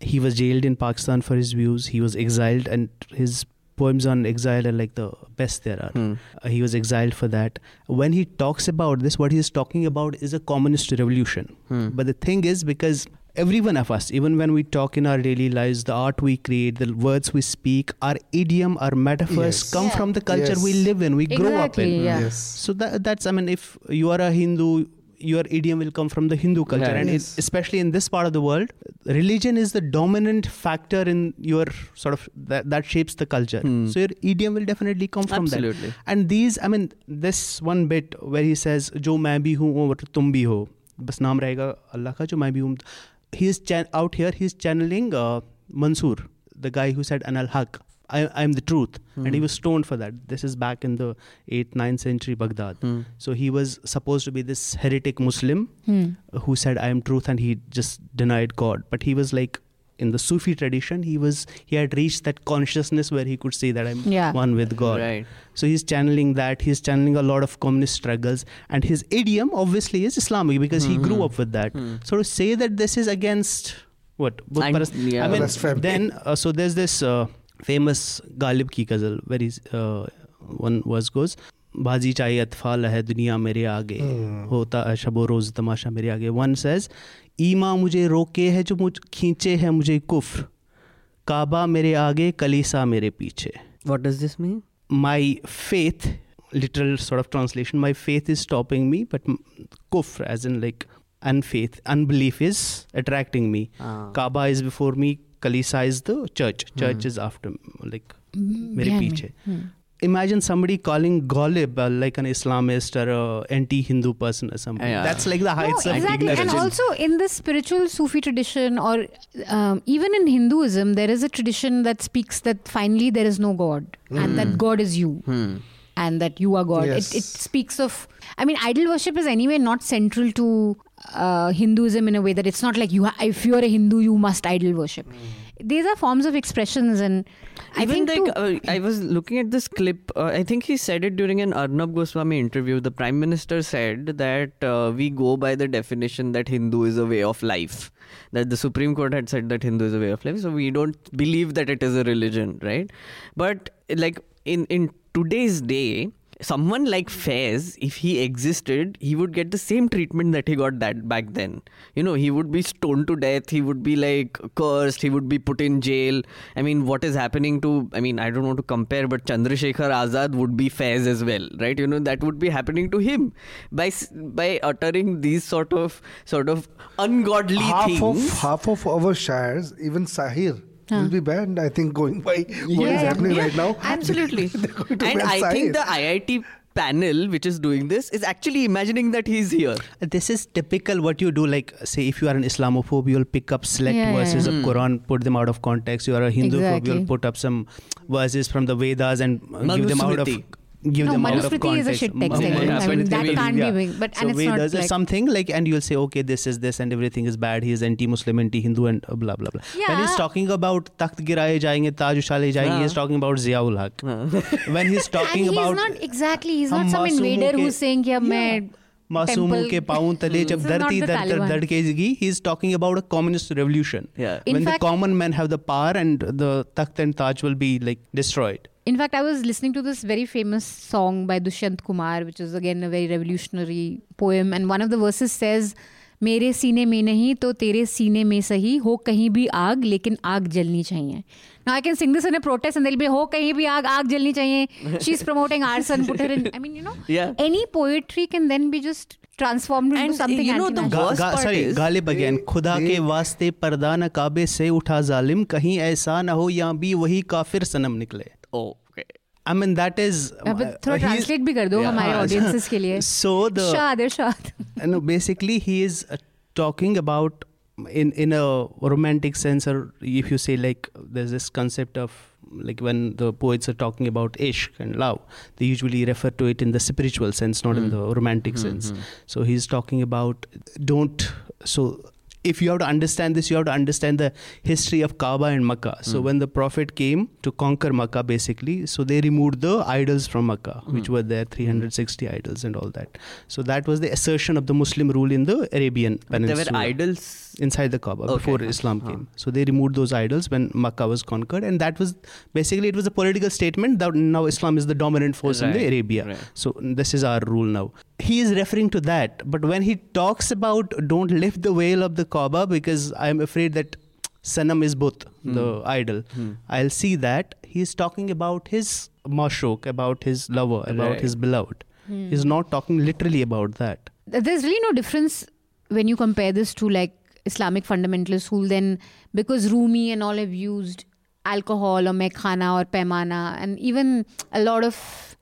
He was jailed in pakistan for his views. He was exiled and his poems on exile are like the best there are Hmm. uh, he was exiled for that. When he talks about this, what he is talking about is a communist revolution. Hmm. But the thing is, because every one of us, even when we talk in our daily lives, the art we create, the words we speak, our idiom, our metaphors Yes. come Yeah. from the culture we live in, we grow up in. yeah. Yes. So that, that's, I mean, if you are a Hindu, your idiom will come from the Hindu culture, Yeah. and Yes. it, especially in this part of the world, religion is the dominant factor in your sort of that, that shapes the culture. Hmm. So your idiom will definitely come from that. Absolutely. And these, I mean, this one bit where he says, "जो मैं भी हूँ और तुम भी हो, बस नाम रहेगा अल्लाह का जो मैं भी हूँ." He is chan- out here. He's channeling uh, Mansoor, the guy who said "Anal Haq." I, I'm the truth, and he was stoned for that. This is back in the eighth, ninth century Baghdad. Hmm. So he was supposed to be this heretic Muslim Hmm. who said I am truth and he just denied God. But he was like in the Sufi tradition, he was he had reached that consciousness where he could say that I'm Yeah. one with God. Right. So he's channeling that. He's channeling a lot of communist struggles, and his idiom obviously is Islamic because he grew up with that. Hmm. So to say that this is against what Buddha And- parast- yeah. I mean, then uh, so there's this uh, famous Ghalib की ghazal very one verse goes बाजी चाहे अतफाल है दुनिया मेरे आगे होता है शबो रोज़ तमाशा मेरे आगे. वन सेज ईमा मुझे रोके है जो मुझ खींचे है मुझे कुफ्र काबा मेरे आगे कलीसा मेरे पीछे. What does this mean my faith literal sort of translation my faith is stopping me but कुफ्र as in like unfaith unbelief is attracting me Kaaba is before me kalisa is the church church is after like mere behind me. piche Hmm. imagine somebody calling Ghalib uh, like an Islamist or a anti-Hindu person or something. Yeah. That's like the No, heights of exactly. And also in the spiritual Sufi tradition, or um, even in Hinduism, there is a tradition that speaks that finally there is no God and that God is you. Hmm. And that you are God. Yes. It, it speaks of. I mean, idol worship is anyway not central to uh, Hinduism in a way that it's not like you. Ha- if you are a Hindu, you must idol worship. These are forms of expressions, and I Even think like to- uh, I was looking at this clip. Uh, I think he said it during an Arnab Goswami interview. The prime minister said that uh, we go by the definition that Hindu is a way of life. That the Supreme Court had said that Hindu is a way of life, so we don't believe that it is a religion, right? But like in in today's day. Someone like Faiz, if he existed, he would get the same treatment that he got that back then. You know, he would be stoned to death. He would be like cursed. He would be put in jail. I mean, what is happening to? I mean, I don't want to compare, but Chandrasekhar Azad would be Fez as well, right? You know, that would be happening to him by by uttering these sort of sort of ungodly half things. of half of our shires, even Sahir, will be banned. I think going by what is Yeah, happening yeah. right now. Absolutely. They're going to and ban I think the IIT panel which is doing this is actually imagining that he's here. This is typical what you do. Like, say, if you are an Islamophobe, you'll pick up select Yeah, yeah, verses yeah. of hmm. Quran, put them out of context. You are a Hindu phobe, Exactly. you'll put up some verses from the Vedas and give them out of Manusmriti give No, them out of Manusmriti context. is a shit text, Ma- I think. I mean, that can't be big, but- so and it's not Vedas is like- something like, and you'll say, okay, this is this, and everything is bad. He is anti-Muslim, anti-Hindu, and uh, blah blah blah. When he's Yeah. talking about takht giraye jayenge, taj ushale jayenge, he's Yeah. talking about Ziaul Haq. when he's talking and he's about not exactly. He's हम not some मासूमों invader के- who's saying कि अब मैं मासूमों temple- के पाँव तले जब This is not धरती the दर कर Taliban. धड़केगी he is talking about a communist revolution Yeah. In when fact- the common men have the power and the takht and taj In fact, I was listening to this very famous song by Dushyant Kumar, which is again a very revolutionary poem. And one of the verses says, मेरे सीने में नहीं तो तेरे सीने में सही हो कहीं भी आग लेकिन आग जलनी चाहिए Now I can sing this in a protest and they'll हो कहीं भी आग आग जलनी चाहिए She's promoting arson put her in I mean you know Yeah. any poetry can then be just transformed into something you know, the worst part sorry is- Ghalib again खुदा के वास्ते पर्दा न से उठा जालिम कहीं ऐसा न हो यहाँ भी वही काफिर सनम निकले Oh, okay. I mean that is अब थोड़ा he's- ट्रांसलेट भी कर दो Yeah. हमारे ऑडियंसेस के लिए so the शाद इरशाद Uh, no, basically he is uh, talking about in in a romantic sense, or if you say like there's this concept of like when the poets are talking about ishq and love, they usually refer to it in the spiritual sense, not in the romantic sense. So he's talking about don't so. if you have to understand this, you have to understand the history of Kaaba and Makkah. So hmm. when the Prophet came to conquer Makkah, basically, so they removed the idols from Makkah, hmm. which were there, hmm. 360 idols and all that. So that was the assertion of the Muslim rule in the Arabian Peninsula. There were idols. inside the Kaaba Okay. before Islam came. So they removed those idols when Makkah was conquered, and that was basically it was a political statement that now Islam is the dominant force in the Arabia. right. So this is our rule now. He is referring to that, but when he talks about don't lift the veil of the Kaaba because I am afraid that Sanam is both hmm. the idol. Hmm. I'll see that he's talking about his mashuk, about his lover, about Right. his beloved. Hmm. He's not talking literally about that. there's really no difference when you compare this to like Islamic fundamentalists who then, because Rumi and all have used alcohol or mekhana or paimana, and even a lot of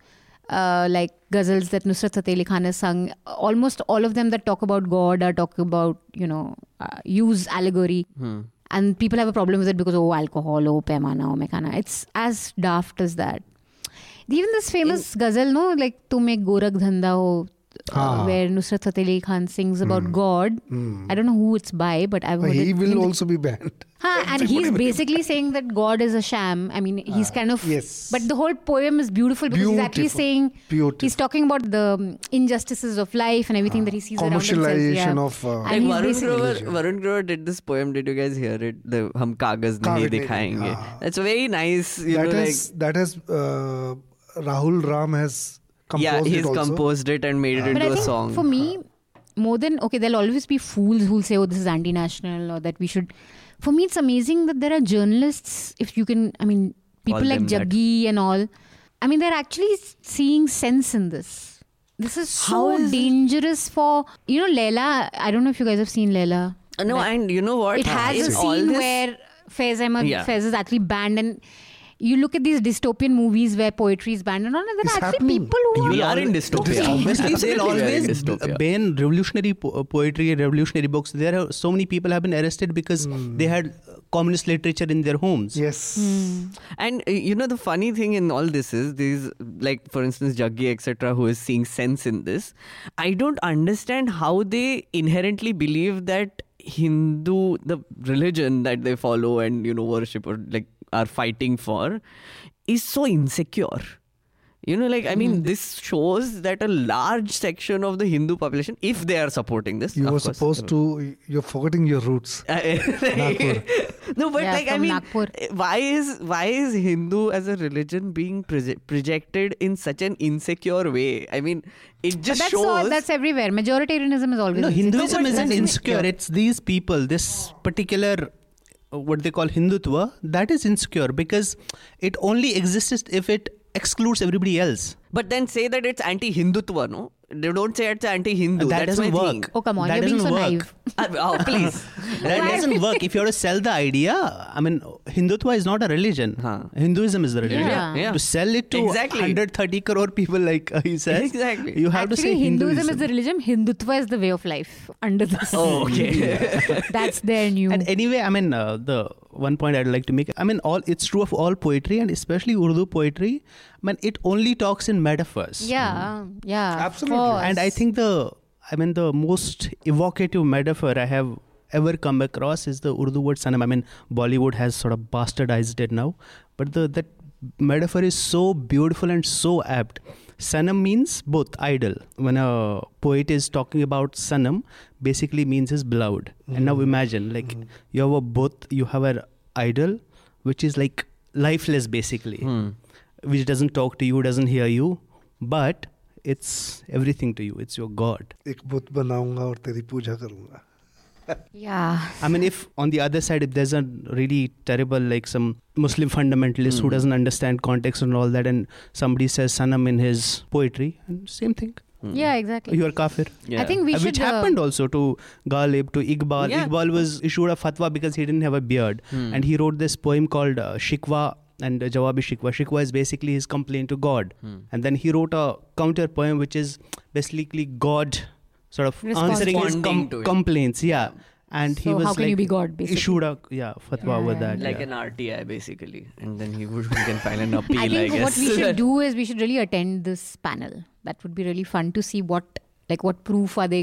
uh, like ghazals that Nusrat Fateh Ali Khan has sung, almost all of them that talk about God or talk about, you know, uh, use allegory. Hmm. And people have a problem with it because, oh, alcohol, oh, paimana, oh, mekana. It's as daft as that. Even this famous In- ghazal, no, like, to ek gorak dhanda ho, Ah. uh, where Nusrat Fateh Ali Khan sings about mm. God. Mm. I don't know who it's by, but I've heard he it, will also be banned. Huh, and he's basically saying that God is a sham. I mean, ah, he's kind of yes. But the whole poem is beautiful because beautiful. he's actually saying beautiful. he's talking about the um, injustices of life and everything ah, that he sees commercialization around himself. Of. Uh, and like Varun Grover, Varun Grover did this poem. Did you guys hear it? The Hum Kagaz Nahi Dikhayenge. That's very nice. You that know, has, like, that has uh, Rahul Ram has yeah, he's composed it and made it into But I a think song. for me, more than okay, there'll always be fools who'll say, "Oh, this is anti-national," or that we should. For me, it's amazing that there are journalists. If you can, I mean, people Call like. Jaggi and all. I mean, they're actually seeing sense in this. This is so is it- dangerous for you know Leila. I don't know if you guys have seen Leila. Uh, no, and you know what? It has In a scene where Faiz Ahmad Yeah. Faiz is actually banned and. You look at these dystopian movies where poetry is banned and all, and there It's are actually happening. people who We are are in dystopia. Obviously, they'll we are in always dystopia. ban revolutionary po- uh, poetry, revolutionary books. There are so many people have been arrested because they had uh, communist literature in their homes. Yes. And uh, you know the funny thing in all this is these like for instance Jaggi etc who is seeing sense in this. I don't understand how they inherently believe that Hindu the religion that they follow and you know worship or like are fighting for is so insecure. You know, like I mean, hmm. this shows that a large section of the Hindu population, if they are supporting this, You of were course, supposed to. You're forgetting your roots. No, but Yeah, like I mean, Nagpur. why is why is Hindu as a religion being proje- projected in such an insecure way? I mean, it But just that's shows. all, that's everywhere. Majoritarianism is always No, insecure. Hinduism but isn't insecure. insecure. It's these people, this particular, Uh, what they call Hindutva, that is insecure because it only exists if it excludes everybody else. but then say that it's anti-Hindutva, no? They don't say it's anti-Hindu. that That's doesn't my work. thing. Oh, come on. That You're being doesn't so work. naive. Uh, oh, please. that doesn't work. If you have to sell the idea, I mean, Hindutva is not a religion. Huh. Hinduism is the religion. Yeah. Yeah. To sell it to Exactly. 130 crore people, like uh, he says, Exactly. you have Actually, to say Hinduism, Hinduism. is the religion. Hindutva is the way of life under this. Oh, okay. That's their new. And anyway, I mean, uh, the one point I'd like to make, I mean, all it's true of all poetry and especially Urdu poetry. I mean, it only talks in metaphors. yeah, mm-hmm. yeah. Absolutely. And I think the, I mean, the most evocative metaphor I have ever come across is the Urdu word sanam. I mean, Bollywood has sort of bastardized it now, but the that metaphor is so beautiful and so apt. Sanam means both idol. When a poet is talking about Sanam, basically means his beloved. Mm-hmm. And now imagine, like mm-hmm. you have a both, you have an idol, which is like lifeless basically, Hmm. which doesn't talk to you, doesn't hear you, but it's everything to you. It's your God. एक बुत बनाऊँगा और तेरी पूजा करूँगा yeah. I mean, if on the other side, if there's a really terrible, like some Muslim fundamentalist who Hmm. doesn't understand context and all that, and somebody says Sanam in his poetry, and same thing. Hmm. Yeah, exactly. You are kafir. Yeah. I think we Uh, should. which uh, happened also to Ghalib, to Iqbal. Yeah. Iqbal was issued a fatwa because he didn't have a beard. Hmm. And he wrote this poem called uh, Shikwa and uh, Jawabi Shikwa. Shikwa is basically his complaint to God. Hmm. And then he wrote a counter poem which is basically God sort of Responding. answering his Responding to it. complaints. Yeah. And he was how can like you be God, basically? issued a yeah fatwa Yeah, with that. like yeah. an RTI basically, and then he would can file an appeal. I think guess. what we should do is we should really attend this panel. That would be really fun to see what like what proof are they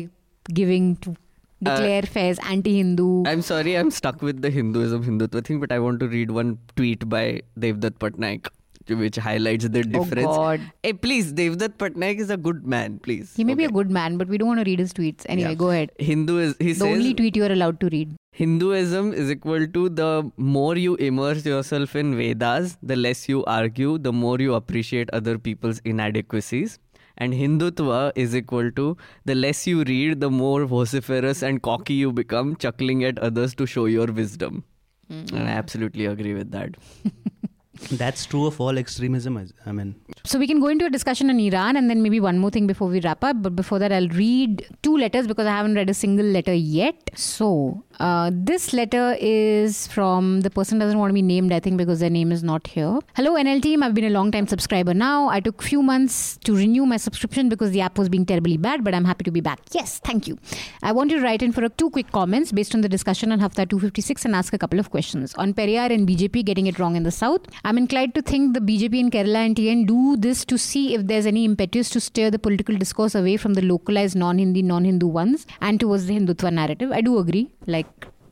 giving to declare uh, Faiz anti-Hindu. I'm sorry, I'm stuck with the Hinduism Hindutva thing, but I want to read one tweet by Devdutt Pattanaik, which highlights the difference. oh difference. God, Hey, please, Devdutt Pattanaik is a good man, please. he may be a good man, but we don't want to read his tweets. Anyway, Yeah. go ahead. Hindu is he The says only tweet you are allowed to read. Hinduism is equal to the more you immerse yourself in Vedas, the less you argue, the more you appreciate other people's inadequacies. And Hindutva is equal to the less you read, the more vociferous and cocky you become, chuckling at others to show your wisdom. Mm-hmm. And I absolutely agree with that. That's true of all extremism. I mean, So we can go into a discussion on Iran and then maybe one more thing before we wrap up. But before that, I'll read two letters because I haven't read a single letter yet. So uh, this letter is from the person doesn't want to be named, I think, because their name is not here. Hello, NL team. I've been a long time subscriber now. I took few months to renew my subscription because the app was being terribly bad, but I'm happy to be back. Yes, thank you. I want to write in for a two quick comments based on the discussion on Hafta 256 and ask a couple of questions. On Periyar and BJP getting it wrong in the south, I'm inclined to think the BJP in Kerala and TN do this to see if there's any impetus to steer the political discourse away from the localized non-Hindi, non-Hindu ones and towards the Hindutva narrative. I do agree. Like,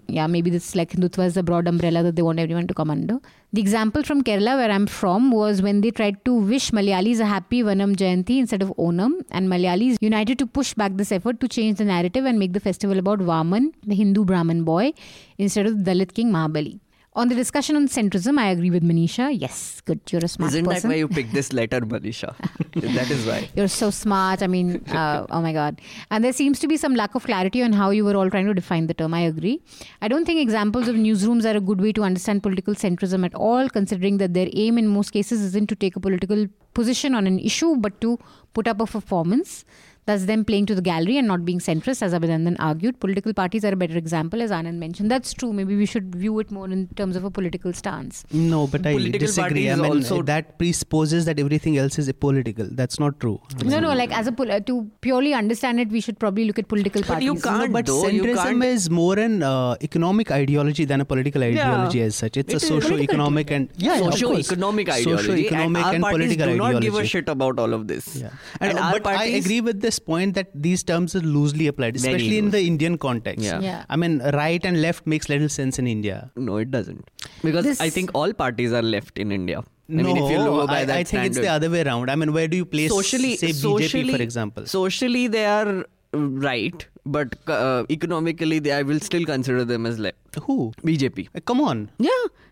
yeah, maybe this like Hindutva is the broad umbrella that they want everyone to come under. The example from Kerala, where I'm from, was when they tried to wish Malayalis a happy Vaman Jayanti instead of Onam, and Malayalis united to push back this effort to change the narrative and make the festival about Vaman, the Hindu Brahmin boy, instead of Dalit king Mahabali. On the discussion on centrism, I agree with Manisha. Yes, good. You're a smart Isn't person. that why you picked this letter, Manisha? that is why. You're so smart. I mean, uh, oh my God. And there seems to be some lack of clarity on how you were all trying to define the term. I agree. I don't think examples of newsrooms are a good way to understand political centrism at all, considering that their aim in most cases isn't to take a political position on an issue, but to put up a performance. That's them playing to the gallery and not being centrist, as Abhinandan argued. Political parties are a better example, as Anand mentioned. That's true. Maybe we should view it more in terms of a political stance. no, but I Political disagree. I mean, also- that presupposes that everything else is apolitical. That's not true. No, no, like as a pol- to purely understand it, we should probably look at political But parties. you can't, but though. Centrism can't- is more an uh, economic ideology than a political ideology as such. It's It a socio-economic and yeah, yeah, of course. socio-economic ideology, socio-economic and and, our parties political do not ideology. give a shit about all of this. Yeah. And, our but I agree with this point that these terms are loosely applied, Very especially in loose. the Indian context. Yeah. Yeah. I mean, right and left makes little sense in India. No, it doesn't. Because This- I think all parties are left in India. I no, mean, if you look by I, that I think it's the other way around. I mean, where do you place, socially, say, socially, BJP, for example? Socially, they are uh, right, but uh, economically, they, I will still consider them as left. Who? BJP. Uh, Come on. Yeah,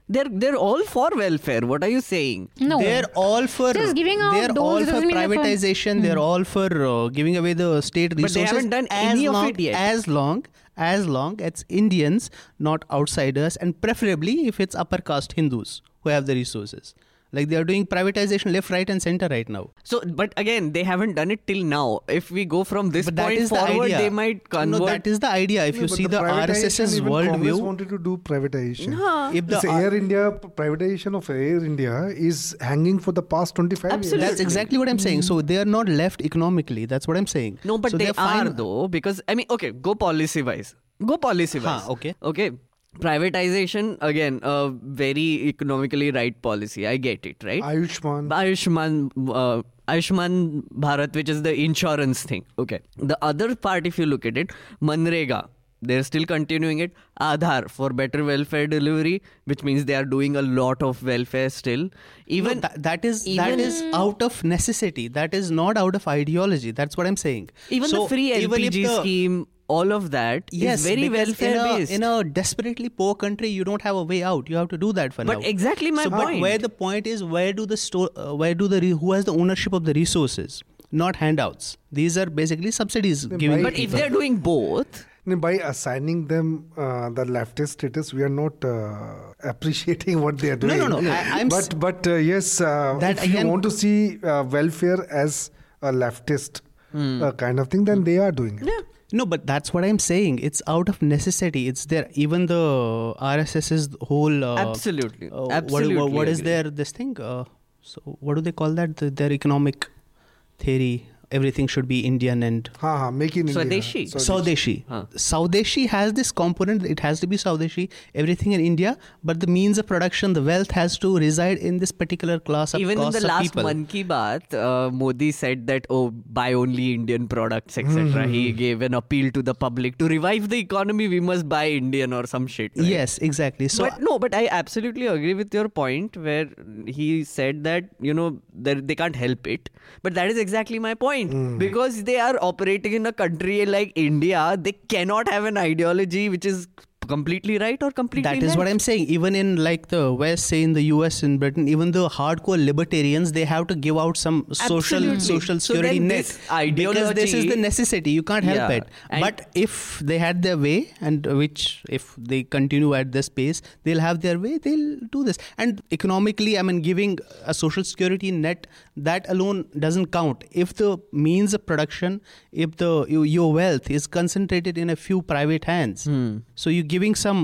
they're they're all for welfare. What are you saying? No. They're all for Just giving out they're all for doesn't they're for- privatization. They're all for uh, giving away the state resources. But resources. they haven't done as any of long, it yet. As long as long as it's Indians, not outsiders, and preferably if it's upper caste Hindus who have the resources. Like they are doing privatization left, right, and center right now. So, but again, they haven't done it till now. If we go from this but that point is the forward, idea. they might convert. No, that is the idea. If No, you but see the, privatization, RSS's even worldview, wanted to do privatization. if the This Air India privatization of Air India is hanging for the past 25 Absolutely. years. That's exactly what I'm saying. So they are not left economically. That's what I'm saying. no, but so they they're are fine. though because I mean, okay, go policy wise. Go policy wise. Huh, okay. Okay. Privatization again, a very economically right policy. I get it, right? Ayushman. Ayushman, uh, Ayushman Bharat, which is the insurance thing. Okay. The other part, if you look at it, Manrega, they're still continuing it. Aadhar for better welfare delivery, which means they are doing a lot of welfare still. Even no, that, that is even- is out of necessity. That is not out of ideology. That's what I'm saying. even So the free LPG the- scheme, all of that is Yes, very because welfare in a, based. In a desperately poor country, you don't have a way out. You have to do that for But now. But exactly my so, But where the point is, where do the store, uh, where do the re- who has the ownership of the resources, not handouts. These are basically subsidies given. by- but if they're doing both, By assigning them uh, the leftist status, we are not uh, appreciating what they are doing. no, no, I- I'm s- but but uh, yes, uh, That if you want to see uh, welfare as a leftist Hmm. uh, kind of thing, then they are doing it. No, but that's what I'm saying. It's out of necessity. It's there. Even the RSS's whole. Uh, Absolutely. uh, Absolutely What, what is their this thing? Uh, so what do they call that? The, their economic theory. Everything should be Indian and Ha, ha, make in India. Swadeshi. Saudeshi. Huh. Swadeshi has this component. It has to be Swadeshi. Everything in India, but the means of production, the wealth has to reside in this particular class of even in the last people. Man Ki Baat, uh, Modi said that oh, buy only Indian products, etc. He Mm-hmm. gave an appeal to the public to revive the economy. We must buy Indian or some shit. right? Yes, exactly. So but no, but I absolutely agree with your point where he said that you know they can't help it. But that is exactly my point Hmm. because they are operating in a country like India. They cannot have an ideology which is completely right or completely That is left. what I'm saying. Even in like the West, say in the US, in Britain, even the hardcore libertarians, they have to give out some social Absolutely. social security then net this because this is the necessity. You can't help Yeah. it. But if they had their way, and which if they continue at this pace, they'll have their way. They'll do this. And economically, I mean, giving a social security net that alone doesn't count. If the means of production, if the your- wealth is concentrated in a few private hands, Hmm. so you're giving some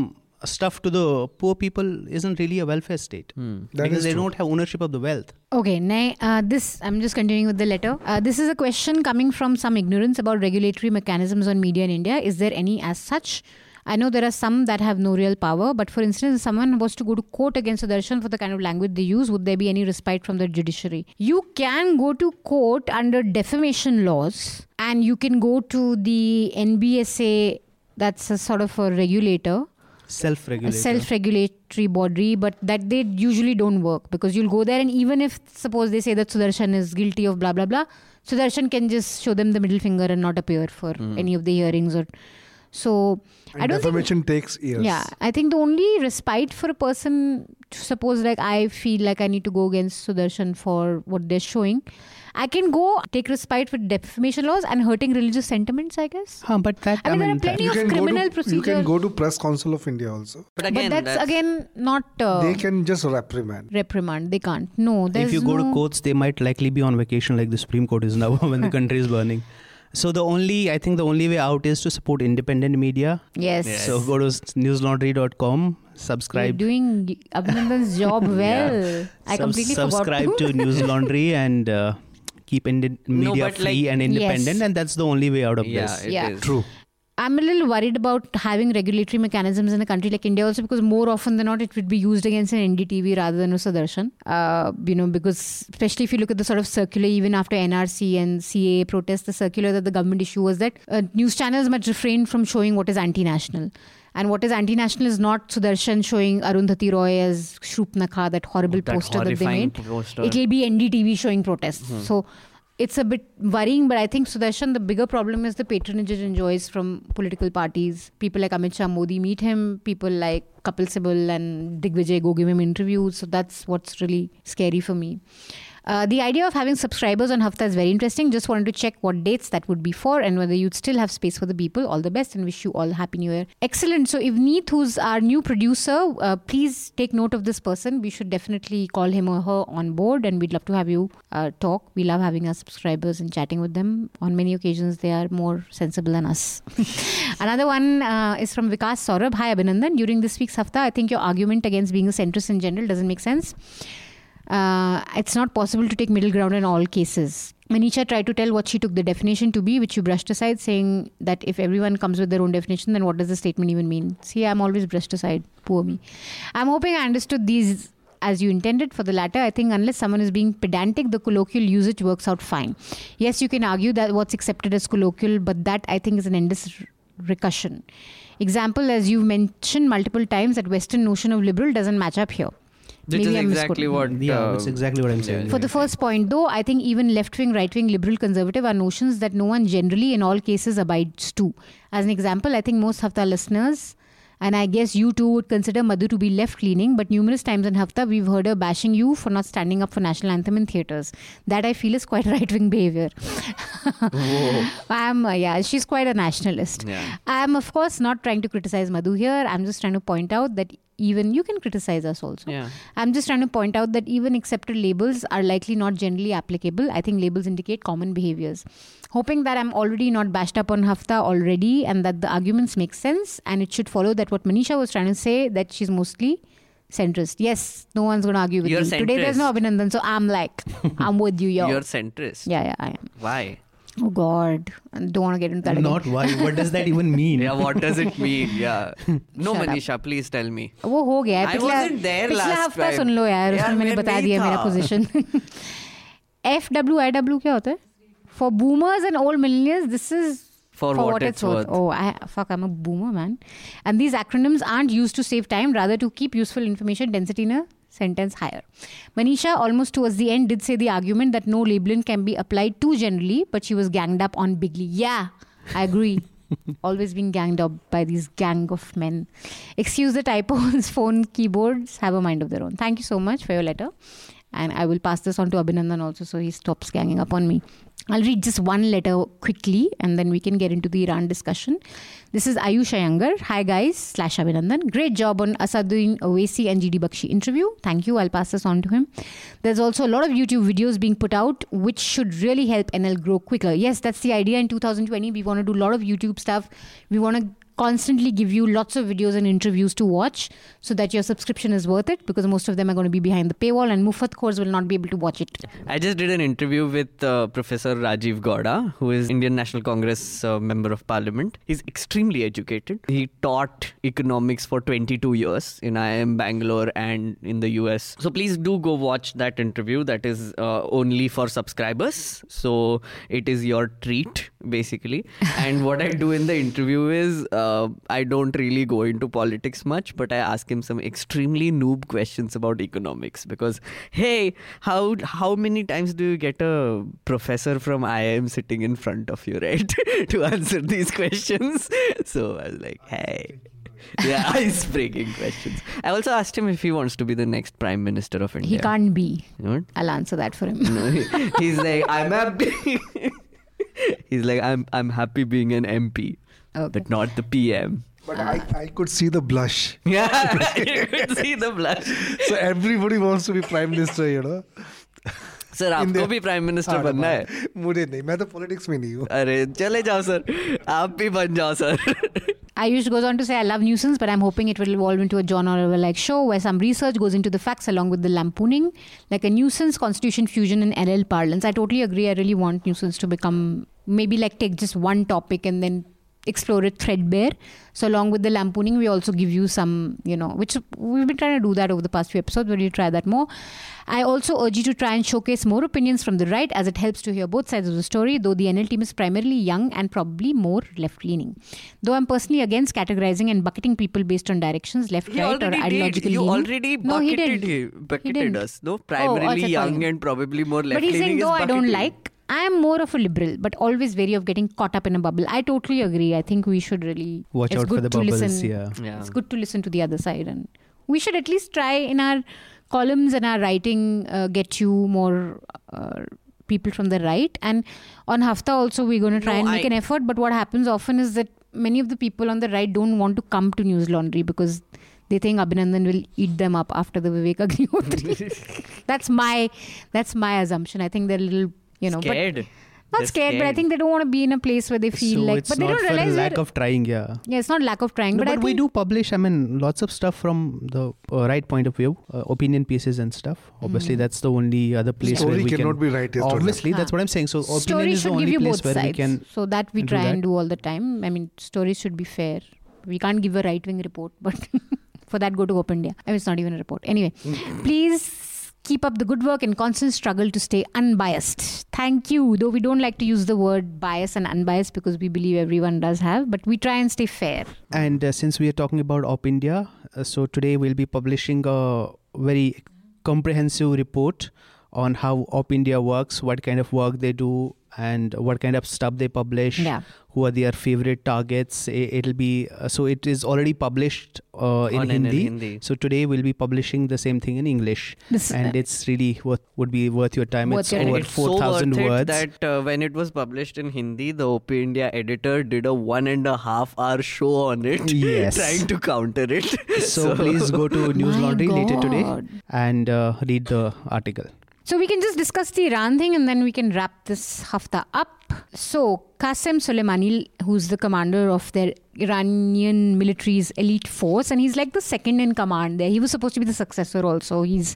stuff to the poor people isn't really a welfare state That because is they true. don't have ownership of the wealth. Okay, now uh, this I'm just continuing with the letter. Uh, this is a question coming from some ignorance about regulatory mechanisms on media in India. Is there any as such? I know there are some that have no real power, but for instance, if someone was to go to court against Sudarshan for the kind of language they use, would there be any respite from the judiciary? You can go to court under defamation laws, and you can go to the NBSA, that's a sort of a regulator, Self-regulated. self-regulatory body, but that they usually don't work because you'll go there and even if suppose they say that Sudarshan is guilty of blah blah blah, Sudarshan can just show them the middle finger and not appear for hmm. any of the hearings or so. And I don't think, defamation takes years. yeah, I think the only respite for a person, suppose like I feel like I need to go against Sudarshan for what they're showing, I can go take respite with defamation laws and hurting religious sentiments. I guess. Huh, but that I mean, there are plenty of criminal to, you can go to Press Council of India also. But again, but that's, again not uh, they can just reprimand. reprimand. They can't. No, there's if you go no, to courts, they might likely be on vacation, like the Supreme Court is now when the country is burning. So the only, I think, the only way out is to support independent media. Yes. Yes. So go to newslaundry.com, You're subscribe. doing Abhinandan's job well. I Sub- completely subscribe forgot to Newslaundry and uh, keep indi- media but free like- and independent, Yes. and that's the only way out of yeah, this. it is. Yeah. True. I'm a little worried about having regulatory mechanisms in a country like India also because more often than not it would be used against an NDTV rather than a Sudarshan. Uh, you know, because especially if you look at the sort of circular even after NRC and CAA protests, the circular that the government issued was that uh, news channels must refrain from showing what is anti-national. And what is anti-national is not Sudarshan showing Arundhati Roy as Shurpanakha, that horrible That poster that they made. poster. It'll be NDTV showing protests. Hmm. So it's a bit worrying, but I think Sudarshan, the bigger problem is the patronage it enjoys from political parties. People like Amit Shah Modi meet him, people like Kapil Sibal and Digvijay go give him interviews. So that's what's really scary for me. Uh, the idea of having subscribers on Hafta is very interesting. Just wanted to check what dates that would be for and whether you'd still have space for the people. All the best and wish you all happy new year. Excellent. So, Ivneet, who's our new producer, uh, please take note of this person. We should definitely call him or her on board and we'd love to have you uh, talk. We love having our subscribers and chatting with them. On many occasions, they are more sensible than us. Another one uh, is from Vikas Saurabh. Hi, Abhinandan. During this week's Hafta, I think your argument against being a centrist in general doesn't make sense uh, it's not possible to take middle ground in all cases. Manisha tried to tell what she took the definition to be, which you brushed aside, saying that if everyone comes with their own definition, then what does the statement even mean? See, I'm always brushed aside. Poor me. I'm hoping I understood these as you intended. For the latter, I think unless someone is being pedantic, the colloquial usage works out fine. Yes, you can argue that what's accepted as colloquial, but that I think is an endless recursion. Example, as you've mentioned multiple times, that Western notion of liberal doesn't match up here. Which Maybe is I'm exactly misquoting. what. Yeah, uh, that's exactly what I'm saying. For the first point, though, I think even left wing, right wing, liberal, conservative are notions that no one generally, in all cases, abides to. As an example, I think most Hafta listeners, and I guess you too, would consider Madhu to be left leaning, but numerous times in Hafta, we've heard her bashing you for not standing up for national anthem in theatres. That I feel is quite right wing behavior. I'm, uh, yeah, she's quite a nationalist. Yeah. I'm, of course, not trying to criticize Madhu here. I'm just trying to point out that even you can criticize us also. Yeah. I'm just trying to point out that even accepted labels are likely not generally applicable. I think labels indicate common behaviors. Hoping that I'm already not bashed up on Hafta already and that the arguments make sense and it should follow that what Manisha was trying to say that she's mostly centrist. Yes, no one's going to argue with You're me. Today there's no Abhinandan, so I'm like, I'm with you, yo. You're centrist. yeah, yeah, I am. Why? Oh God, I don't want to get into that again. Not why. What does that even mean? Yeah, what does it mean? Yeah. No, Shut up. Manisha, please tell me. वो हो गया है I पिछला wasn't there पिछला last हफ्ता time. सुन लो यार यार, उसमें मैंने मैं बता नहीं दिया मेरा था। Position F W I W क्या होता है for boomers and old millennials this is For what it's worth. Oh, I, fuck, I'm a boomer, man. And these acronyms aren't used to save time, rather to keep useful information density in a sentence higher. Manisha, almost towards the end, did say the argument that no labeling can be applied too generally, but she was ganged up on bigly. Yeah, I agree. Always being ganged up by these gang of men. Excuse the typos, phone keyboards have a mind of their own. Thank you so much for your letter. And I will pass this on to Abhinandan also so he stops ganging up on me. I'll read just one letter quickly and then we can get into the Iran discussion. This is Ayush Iyengar. Hi guys, slash Abhinandan. Great job on Asaduddin Owaisi and GD Bakshi interview. Thank you. I'll pass this on to him. There's also a lot of YouTube videos being put out which should really help NL grow quicker. Yes, that's the idea in 2020. We want to do a lot of YouTube stuff. We want to constantly give you lots of videos and interviews to watch so that your subscription is worth it because most of them are going to be behind the paywall and Mufat course will not be able to watch it. I just did an interview with uh, Professor Rajiv Gowda, who is Indian National Congress uh, member of parliament. He's extremely educated. He taught economics for 22 years in IIM Bangalore and in the US. So please do go watch that interview. That is uh, only for subscribers. So it is your treat, basically. and what I do in the interview is uh, I don't really go into politics much, but I ask him some extremely noob questions about economics because hey, how how many times do you get a professor from IIM sitting in front of you, right, to answer these questions? So I was like, hey. Yeah, ice breaking questions. I also asked him if he wants to be the next prime minister of India. He can't be. You know what? I'll answer that for him. No, he- he's like, I'm happy. he's like, I'm I'm happy being an MP, Okay. but not the PM. But I, I could see the blush. Yeah, you could see the blush. So everybody wants to be prime minister, you know. Sir आपको India- भी prime minister हाँ, बनना है हाँ, मुझे नहीं मैं तो पॉलिटिक्स में नहीं हूँ अरे चले जाओ सर आप भी बन जाओ sir Ayush goes on to say, I love nuisance, but I'm hoping it will evolve into a John Oliver like show where some research goes into the facts along with the lampooning, like a nuisance constitution fusion in NL parlance. I totally agree. I really want nuisance to become maybe like take just one topic and then explore it threadbare. So along with the lampooning, we also give you some, you know, which we've been trying to do that over the past few episodes. We'll try that more. I also urge you to try and showcase more opinions from the right, as it helps to hear both sides of the story. Though the NL team is primarily young and probably more left-leaning. Though I'm personally against categorizing and bucketing people based on directions, left, right, or ideological. You already bucketed, no, he didn't. bucketed he us. No, oh, primarily oh, young and probably more left-leaning. But he's saying though I don't like I am more of a liberal, but always wary of getting caught up in a bubble. I totally agree. I think we should really Watch it's out for the to bubbles. Listen, Yeah. Yeah. It's good to listen to the other side, and we should at least try in our columns and our writing uh, get you more uh, people from the right. And on Hafta also, we're going to try No, and make I- an effort. But what happens often is that many of the people on the right don't want to come to Newslaundry because they think Abhinandan will eat them up after the Vivek Agnihotri. that's my that's my assumption. I think they're a little you know, but not They're scared, but I think they don't want to be in a place where they feel so like. But they don't for realize lack of trying, yeah. yeah, it's not lack of trying, No, but, but I we do publish, I mean, lots of stuff from the uh, right point of view, uh, opinion pieces and stuff. Obviously, Mhm. that's the only other place where Story we cannot can. be right. Obviously, Huh. that's what I'm saying. So, opinion stories is the should only give you place both where we sides. can. so that we do try that. and do all the time. I mean, stories should be fair. We can't give a right wing report, but for that, go to Op India. I mean, it's not even a report. Anyway, please keep up the good work and constant struggle to stay unbiased. Thank you. Though we don't like to use the word bias and unbiased because we believe everyone does have, but we try and stay fair. And uh, since we are talking about Op India, uh, so today we'll be publishing a very comprehensive report on how Op India works, what kind of work they do, and what kind of stuff they publish. Yeah. Who are their favorite targets? It'll be uh, so. It is already published uh, in Hindi. Hindi. So today we'll be publishing the same thing in English, This, and it's really worth would be worth your time. Worth it's your over it's so four thousand worth words. it that uh, when it was published in Hindi, the OP India editor did a one and a half hour show on it, Yes. trying to counter it. so, please go to Newslaundry later today and uh, read the article. So we can just discuss the Iran thing and then we can wrap this hafta up. So Qasem Soleimani, who's the commander of their Iranian military's elite force, and he's like the second in command there. He was supposed to be the successor also. He's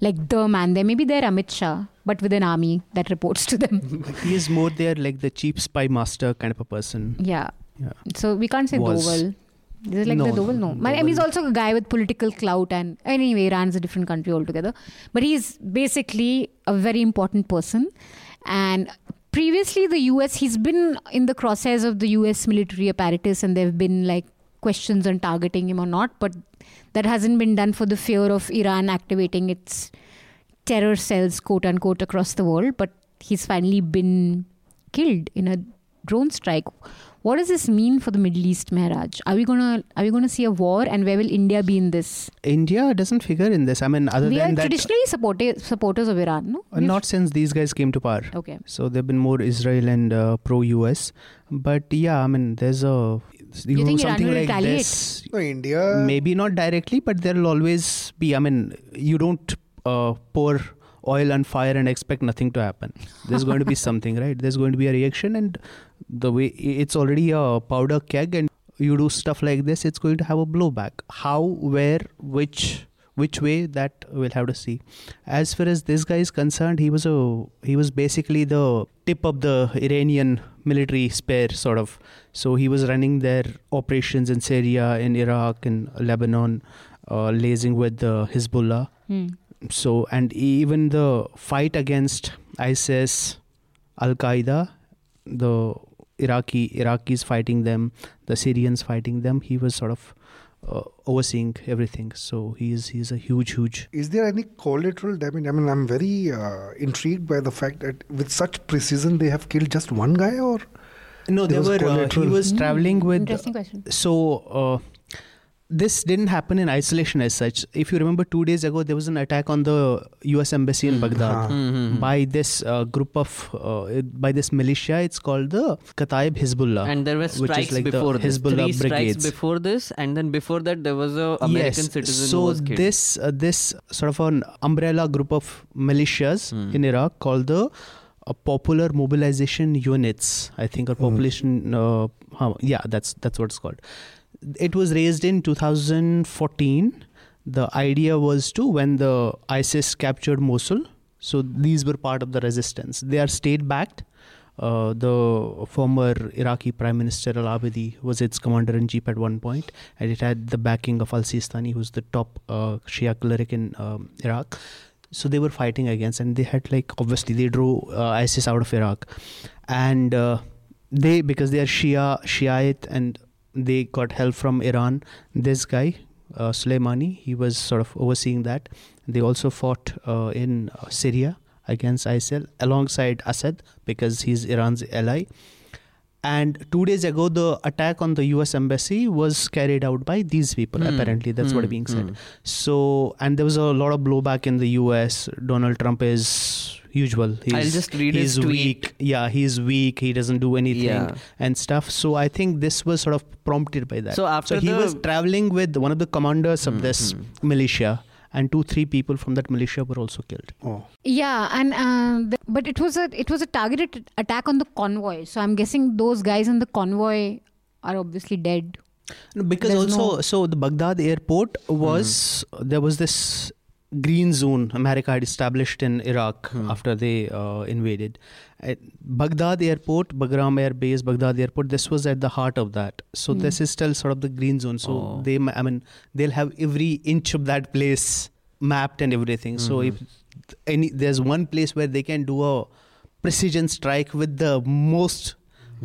like the man there. Maybe they're Amit Shah, but with an army that reports to them. He is more there like the chief spy master kind of a person. yeah. Yeah. So we can't say Was. Doval. Is like No, the Doval? No. no, I mean, he's also a guy with political clout, and anyway, Iran's a different country altogether. But he's basically a very important person. And previously, the US, he's been in the crosshairs of the US military apparatus, and there have been like questions on targeting him or not. But that hasn't been done for the fear of Iran activating its terror cells, quote unquote, across the world. But he's finally been killed in a drone strike. What does this mean for the Middle East, Maharaj? Are we gonna are we gonna see a war, and where will India be in this? India doesn't figure in this. I mean, other we are than that, traditionally supporti- supporters of Iran, no? uh, not since these guys came to power. okay. So they've been more Israel and uh, pro-US. But yeah, I mean, there's a you, You know, think Iran something will like retaliate? this. No, India. Maybe not directly, but there'll always be. I mean, you don't uh, pour oil on fire and expect nothing to happen. There's going to be something, right? There's going to be a reaction, and the way it's already a powder keg, and you do stuff like this, it's going to have a blowback. How, where, which, which way that we'll have to see. As far as this guy is concerned, he was a he was basically the tip of the Iranian military spear, sort of. So he was running their operations in Syria, in Iraq, in Lebanon, uh, liaising with the Hezbollah. Hmm. So and even the fight against ISIS, Al Qaeda, the Iraqi Iraqis fighting them, the Syrians fighting them. He was sort of uh, overseeing everything. So he he's he's a huge huge. Is there any collateral damage? I mean, I'm very uh, intrigued by the fact that with such precision they have killed just one guy, or No, There they was were. Uh, he was Hmm, traveling with. Interesting question. So uh, this didn't happen in isolation as such. If you remember, two days ago there was an attack on the U.S. embassy in Hmm. Baghdad. Mhm. by this uh, group of uh, by this militia it's called the Kataib Hezbollah And there were which is strikes like the before this. Hezbollah Three strikes before this, and then before that there was a American yes. citizen so who was killed. this uh, this sort of an umbrella group of militias Hmm. in Iraq called the uh, Popular Mobilization Units I think or population uh, yeah that's that's what it's called it was raised in 2014 the idea was to when the ISIS captured Mosul so these were part of the resistance. They are state backed uh, the former Iraqi Prime Minister Al Abadi was its commander in chief at one point, and it had the backing of Al Sistani, who's the top uh, Shia cleric in um, Iraq. So they were fighting against, and they had like obviously they drew uh, ISIS out of Iraq, and uh, they because they are Shia Shiite and they got help from Iran. This guy uh, Soleimani, he was sort of overseeing that. They also fought uh, in uh, Syria against ISIL alongside Assad because he's Iran's ally. And two days ago, the attack on the U.S. embassy was carried out by these people. Hmm. Apparently, that's what Hmm. being said. Hmm. So, and there was a lot of blowback in the U.S. Donald Trump is usual. He's, I'll just read his he's tweet. weak. Yeah, he's weak. He doesn't do anything Yeah. and stuff. So I think this was sort of prompted by that. So after he the- was traveling with one of the commanders of Hmm, this hmm. militia, and two, three people from that militia were also killed. Oh. Yeah, and uh, the, but it was a it was a targeted attack on the convoy. So I'm guessing those guys in the convoy are obviously dead. No, Because There's also, no- so the Baghdad airport was there was this green zone America had established in Iraq Hmm. after they uh, invaded. At Baghdad airport, Bagram Air Base, Baghdad airport. This was at the heart of that. So hmm. this is still sort of the green zone. So Oh. they, I mean, they'll have every inch of that place mapped and everything. So mm-hmm. if any, there's one place where they can do a precision strike with the most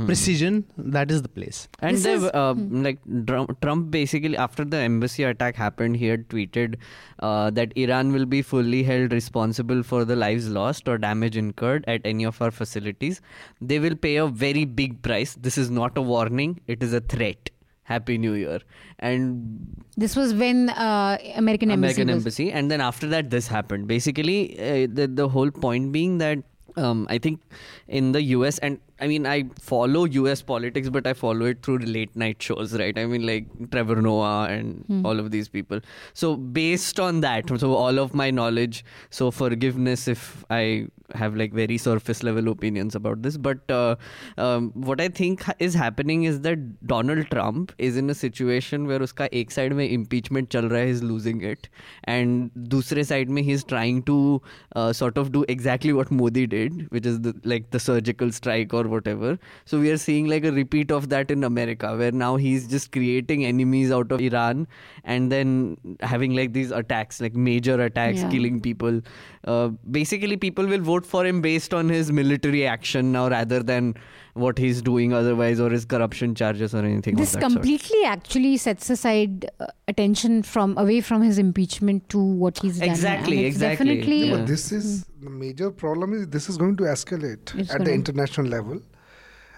precision, that is the place. And This they've is- uh, Hmm. like Trump, Trump basically after the embassy attack happened, he had tweeted uh, that Iran will be fully held responsible for the lives lost or damage incurred at any of our facilities. They will pay a very big price. This is not a warning; it is a threat. Happy New Year. And This was when uh, American embassy American was. embassy, and then after that, this happened. Basically, uh, the the whole point being that um, I think in the US, and I mean, I follow US politics, but I follow it through late night shows, right? I mean, like Trevor Noah and Hmm. all of these people. So, based on that, so all of my knowledge, so forgiveness if I have like very surface level opinions about this, but uh, um, what I think ha- is happening is that Donald Trump is in a situation where उसका एक side में impeachment चल रहा है, he's losing it, and दूसरे side में he's trying to uh, sort of do exactly what Modi did, which is the, like the surgical strike or whatever. So we are seeing like a repeat of that in America, where now he's just creating enemies out of Iran and then having like these attacks, like major attacks, Yeah. killing people. Uh, basically, people will vote for him based on his military action now rather than what he's doing otherwise or his corruption charges or anything This of that sort. completely actually sets aside uh, attention from away from his impeachment to what he's done. Exactly, And exactly. Definitely, Yeah. But this is the major problem is this is going to escalate It's at the international level.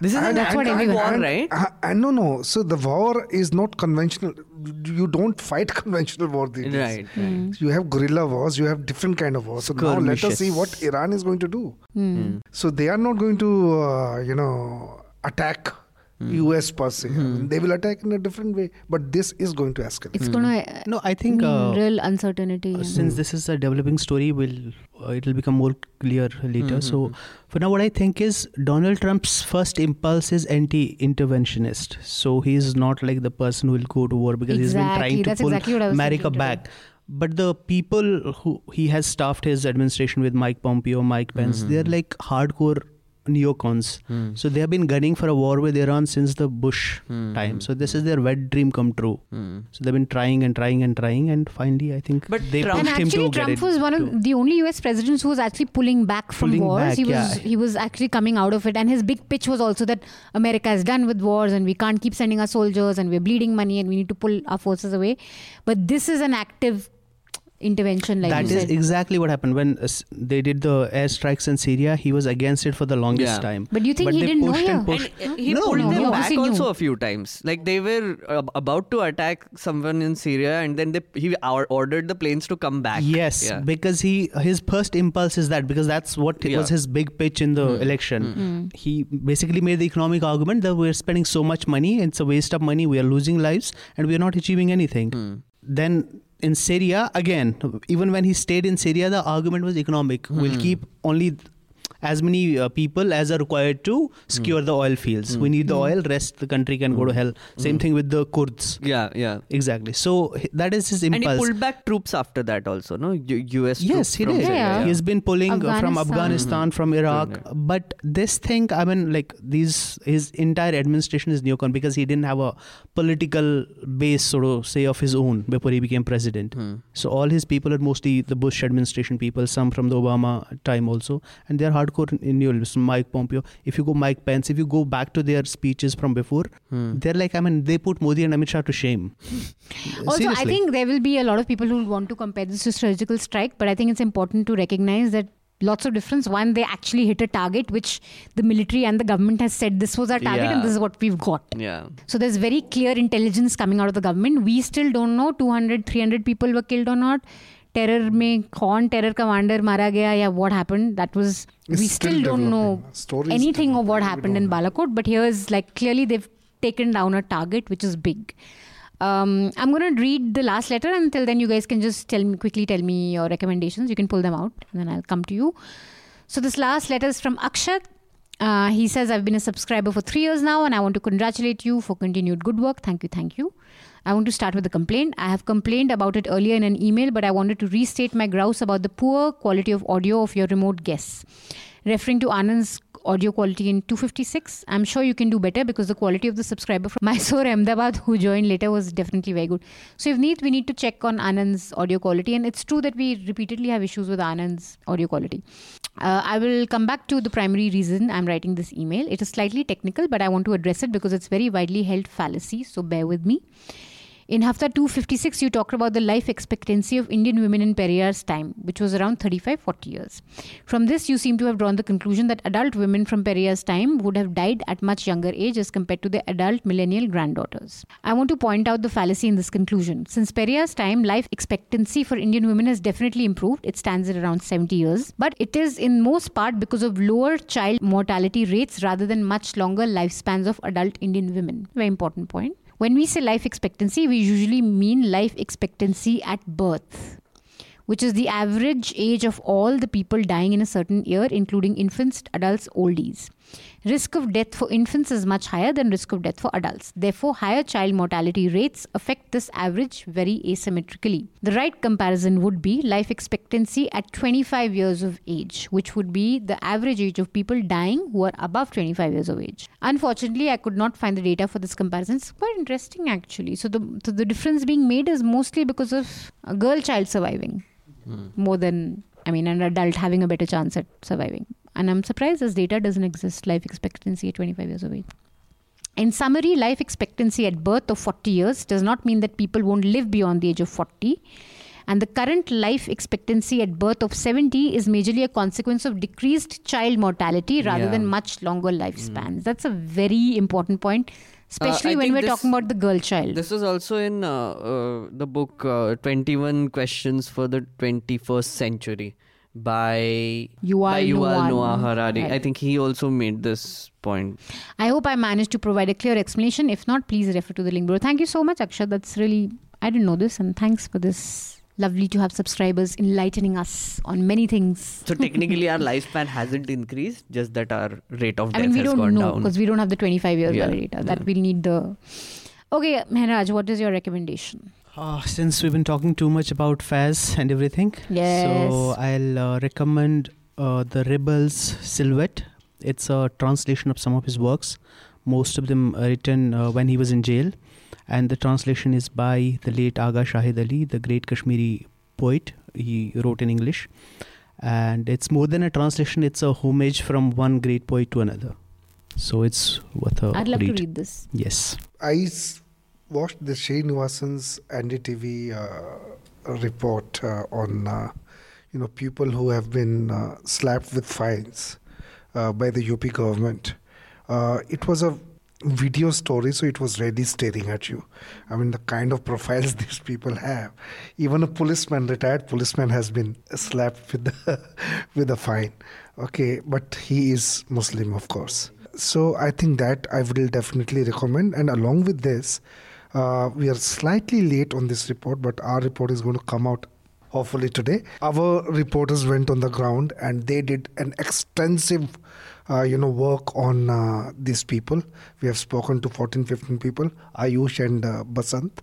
This is And- an That's what actual everyone- war, and, right? uh, and no, no. So the war is not conventional. You don't fight conventional war these days. Right, right. You have guerrilla wars. You have different kind of wars. So now let us see what Iran is going to do. Hmm. So they are not going to, uh, you know, attack U.S. per se. I mean, hmm. they will attack in a different way. But this is going to escalate. it's hmm. gonna uh, No, I think mean uh, real uncertainty. Uh, and- since this is a developing story will uh, it will become more clear later hmm, so for now what i think is donald trump's first impulse is anti-interventionist so he's not like the person who will go to war because he's been Exactly, trying to that's pull exactly what I was america thinking today. back but the people who he has staffed his administration with mike pompeo mike pence they're like hardcore neocons Hmm. so they have been gunning for a war with iran since the bush time so this is their wet dream come true Hmm. so they've been trying and trying and trying, and finally, I think But they Trump- and pushed him actually, to get Trump it was one to- of the only U.S. presidents who was actually pulling back from Pulling wars. back, he was yeah. he was actually coming out of it, and his big pitch was also that America is done with wars, and we can't keep sending our soldiers, and we're bleeding money, and we need to pull our forces away. But this is an active intervention, like That you is said. exactly what happened when uh, they did the airstrikes in Syria. He was against it for the longest Yeah. time. But you think but he they didn't know pushed and pushed. And uh, he No, pulled no, them no. back Obviously also a few times. Like they were uh, about to attack someone in Syria, and then they he ordered the planes to come back. Yes, Yeah. because he his first impulse is that because that's what Yeah. was his big pitch in the election. Hmm. He basically made the economic argument that we're spending so much money, it's a waste of money. We are losing lives, and we are not achieving anything. Hmm. Then in Syria, again, even when he stayed in Syria, the argument was economic. We'll Hmm. keep only as many uh, people as are required to secure the oil fields. We need the oil, rest the country can go to hell. Same thing with the Kurds. yeah, yeah. Exactly. So that is his impulse. And he pulled back troops after that also, no? U- U.S. Yes, he from did. Syria, Yeah. He's been pulling uh, from Afghanistan. Afghanistan, from Iraq. Yeah. But this thing, I mean, like these, his entire administration is neocon because he didn't have a political base, sort of say, of his own before he became president. Hmm. So all his people are mostly the Bush administration people, some from the Obama time also, and they're hardcore neoliberals. Mike Pompeo. If you go Mike Pence, if you go back to their speeches from before, Hmm. they're like, I mean, they put Modi and Amit Shah to shame. Also, I think there will be a lot of people who want to compare this to surgical strike, but I think it's important to recognize that lots of difference. One, they actually hit a target which the military and the government has said this was our target and this is what we've got. Yeah. So there's very clear intelligence coming out of the government. We still don't know 200, 300 people were killed or not. Terror में कौन terror commander मारा गया या what happened that was It's we still still don't know developing. Story is anything still of what developing. We happened don't in know. Balakot but here is like clearly they've taken down a target which is big um, I'm going to read the last letter until then you guys can just tell me quickly tell me your recommendations you can pull them out and then I'll come to you so this last letter is from Akshat uh, he says, I've been a subscriber for three years now, and I want to congratulate you for continued good work. Thank you, thank you. I want to start with a complaint. I have complained about it earlier in an email, but I wanted to restate my grouse about the poor quality of audio of your remote guests. Referring to Anand's audio quality in 256, I'm sure you can do better because the quality of the subscriber from Mysore, Ahmedabad, who joined later, was definitely very good. So, if need, we need to check on Anand's audio quality, and it's true that we repeatedly have issues with Anand's audio quality. Uh, I will come back to the primary reason I'm writing this email. It is slightly technical, but I want to address it because it's very widely held fallacy. So bear with me. In Hafta 256, you talked about the life expectancy of Indian women in Periyar's time, which was around 35 40 years. From this, you seem to have drawn the conclusion that adult women from Periyar's time would have died at much younger age as compared to their adult millennial granddaughters. I want to point out the fallacy in this conclusion. Since Periyar's time, life expectancy for Indian women has definitely improved. It stands at around 70 years, but it is in most part because of lower child mortality rates rather than much longer lifespans of adult Indian women. Very important point. When we say life expectancy, we usually mean life expectancy at birth, which is the average age of all the people dying in a certain year, including infants, adults, oldies. Risk of death for infants is much higher than risk of death for adults. Therefore, higher child mortality rates affect this average very asymmetrically. The right comparison would be life expectancy at 25 years of age, which would be the average age of people dying who are above 25 years of age. Unfortunately, I could not find the data for this comparison. It's quite interesting actually. So the so the difference being made is mostly because of a girl child surviving hmm. more than I mean an adult having a better chance at surviving. And I'm surprised this data doesn't exist life expectancy at 25 years of age. In summary, life expectancy at birth of 40 years does not mean that people won't live beyond the age of 40. And the current life expectancy at birth of 70 is majorly a consequence of decreased child mortality rather Yeah. than much longer lifespans. Mm. That's a very important point, especially I when we're this- talking about the girl child. This is also in uh, uh, the book uh, 21 Questions for the 21st Century by, Yuval by Yuval Noah Noah Harari. Right. I think he also made this point. I hope I managed to provide a clear explanation. If not, please refer to the link below. Thank you so much, Akshat. That's really, I didn't know this, and thanks for this. Lovely to have subscribers enlightening us on many things. So technically, our lifespan hasn't increased, just that our rate of death I death mean, we has don't gone know down. because we don't have the 25 years Yeah. data. That we'll need the. Okay, Mehraj, what is your recommendation? Uh, since we've been talking too much about Faiz and everything, Yes. so I'll uh, recommend uh, the Rebels Silhouette. It's a translation of some of his works, most of them are written uh, when he was in jail, and the translation is by the late Agha Shahid Ali, the great Kashmiri poet. He wrote in English, and it's more than a translation; it's a homage from one great poet to another. So it's worth a I'd love read. to read this. Yes. I watched the Srinivasan's NDTV uh, report uh, on uh, you know people who have been uh, slapped with fines uh, by the UP government. Uh, it was a video story, so it was really staring at you. I mean, the kind of profiles these people have. Even a policeman, retired policeman, has been slapped with the, with a fine. Okay, but he is Muslim, of course. So I think that I will definitely recommend. And along with this, uh, we are slightly late on this report, but our report is going to come out hopefully today. Our reporters went on the ground and they did an extensive, uh, you know, work on uh, these people. We have spoken to 14, 15 people, Ayush and uh, Basant.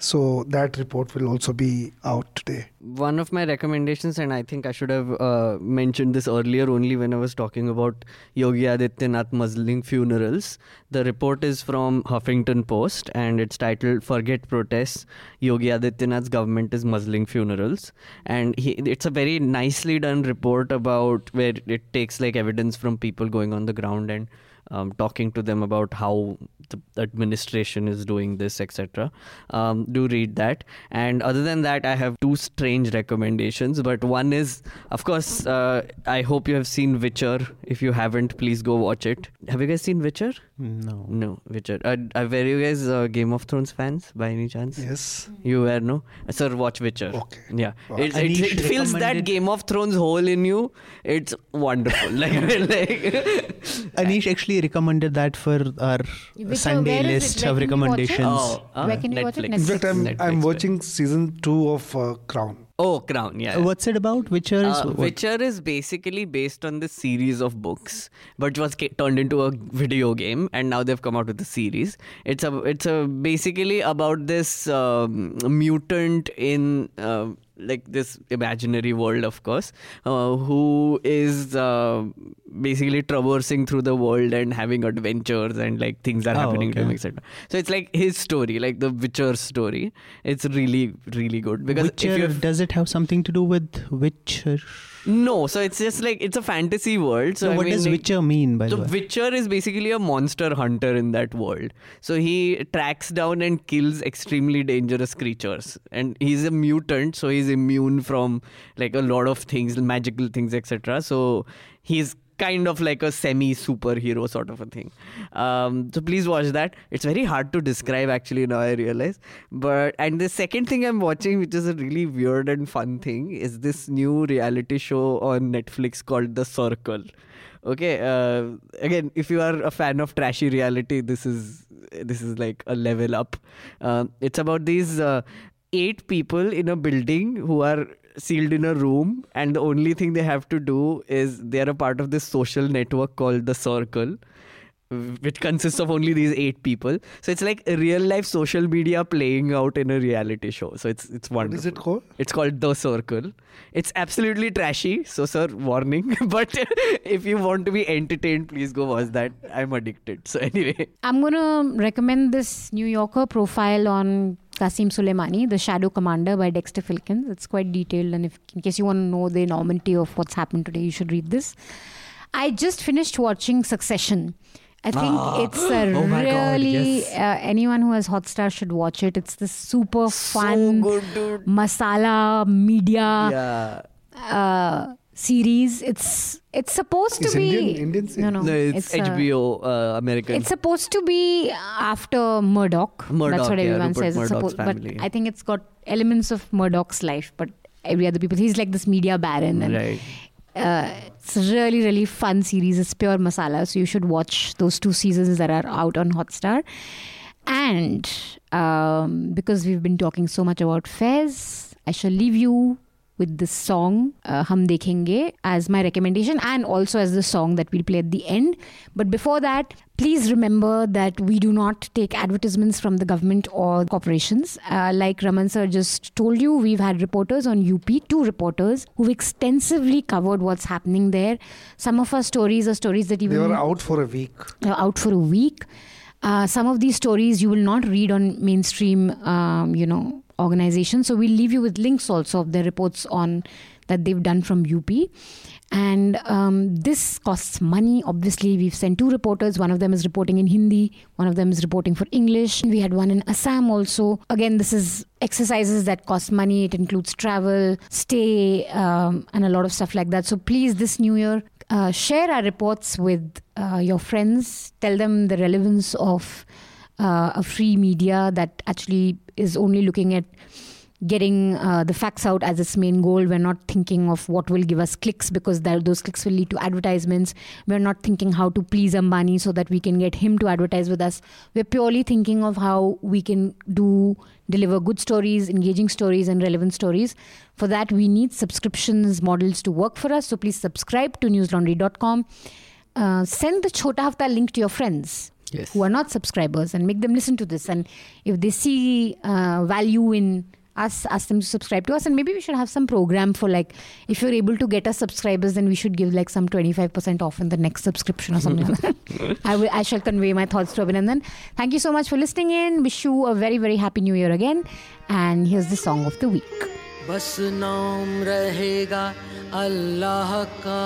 So that report will also be out today. One of my recommendations, and I think I should have uh, mentioned this earlier only when I was talking about Yogi Adityanath muzzling funerals. The report is from Huffington Post and it's titled Forget Protests Yogi Adityanath's Government is Muzzling Funerals. And he, it's a very nicely done report about where it takes like evidence from people going on the ground and um, talking to them about how the administration is doing this, etc. Um, do read that. And other than that, I have two strange recommendations. But one is, of course, uh, I hope you have seen Witcher. If you haven't, please go watch it. Have you guys seen Witcher? No. No, Witcher. Uh, are were you guys uh, Game of Thrones fans by any chance? Yes. You were no, sir. Watch Witcher. Okay. Yeah, Wow. it, it, it fills that Game of Thrones hole in you. It's wonderful. like, like Anish actually recommended that for our Which, Sunday where is list of can you watch it? recommendations. Oh, uh, Where can you watch it? Netflix. In fact, I'm Netflix, I'm right. watching season two of uh, Crown. Oh, Crown. Yeah. Uh, What's it about? Witcher is Uh. Witcher is basically based on this series of books, but was ca- turned into a video game, and now they've come out with the series. It's a it's a basically about this um, mutant in. Uh, like this imaginary world, of course, uh, who is uh, basically traversing through the world and having adventures and like things are Oh, happening to him, etc. So it's like his story, like the Witcher story. It's really, really good because Witcher, you've does it have something to do with Witcher? No, so it's just like it's a fantasy world. So So what mean, does like, Witcher mean, by The the way? Witcher is basically a monster hunter in that world. So he tracks down and kills extremely dangerous creatures, and he's a mutant, so he's immune from like a lot of things, magical things, etc. So he's kind of like a semi superhero sort of a thing. Um, so please watch that. It's very hard to describe actually now I realize. But and the second thing I'm watching, which is a really weird and fun thing, is this new reality show on Netflix called The Circle. Okay, uh, again, if you are a fan of trashy reality, this is this is like a level up. Um, it's about these uh, eight people in a building who are sealed in a room, and the only thing they have to do is they are a part of this social network called the Circle which consists of only these eight people. So it's like real life social media playing out in a reality show. So it's it's wonderful. is it called? It's called The Circle. It's absolutely trashy. So, sir, warning. but if you want to be entertained, please go watch that. I'm addicted. So, anyway. I'm going to recommend this New Yorker profile on Qasim Soleimani, the Shadow Commander by Dexter Filkins. It's quite detailed, and if in case you want to know the enormity of what's happened today, you should read this. I just finished watching Succession. I think Ah. it's a Oh my God, really yes. uh, anyone who has Hotstar should watch it. It's this super fun So good, masala media Yeah. uh, series. It's it's supposed It's to be Indian- Indian no series? no, No, it's, uh, HBO uh, American. it's supposed to be after Murdoch. Murdoch, That's what yeah, everyone Rupert says. It's Murdoch's supposed, but family. I think it's got elements of Murdoch's life, but every other people. He's like this media baron, and right. uh, it's a really really fun series. It's pure masala, so you should watch those two seasons that are out on Hotstar. And um, because we've been talking so much about Faiz, I shall leave you with this song uh, Hum Dekhenge as my recommendation and also as the song that we'll play at the end. But before that, please remember that we do not take advertisements from the government or corporations. Uh, like Raman sir just told you, we've had reporters on UP, two reporters who've extensively covered what's happening there. Some of our stories are stories that you They were out for a week. out for a week. Uh, some of these stories you will not read on mainstream, um, you know, organizations. So we'll leave you with links also of their reports on that they've done from UP. And um, this costs money. Obviously, we've sent two reporters. One of them is reporting in Hindi. One of them is reporting for English. We had one in Assam also. Again, this is exercises that cost money. It includes travel, stay, um, and a lot of stuff like that. So please, this new year, uh, share our reports with uh, your friends. Tell them the relevance of uh, a free media that actually is only looking at getting uh, the facts out as its main goal. We're not thinking of what will give us clicks because that, those clicks will lead to advertisements. We're not thinking how to please Ambani so that we can get him to advertise with us. We're purely thinking of how we can do deliver good stories, engaging stories, and relevant stories. For that, we need subscriptions models to work for us. So please subscribe to newslaundry.com. Uh, send the Chota Hafta link to your friends Yes. who are not subscribers and make them listen to this. And if they see uh, value in us, ask them to subscribe to us. And maybe we should have some program for like, if you're able to get us subscribers, then we should give like some 25% off in the next subscription or something like that. I, will, I shall convey my thoughts to Abhinandan. Thank you so much for listening in. Wish you a very, very happy new year again. And here's the song of the week. बस नाम रहेगा अल्लाह का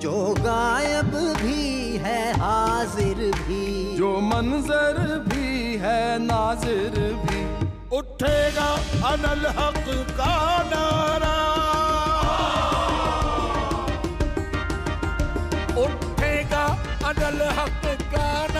जो गायब भी है, हाजिर भी। जो मंजर भी है, नाजिर भी। उठेगा अनल हक का नारा। उठेगा अनल हक का नारा।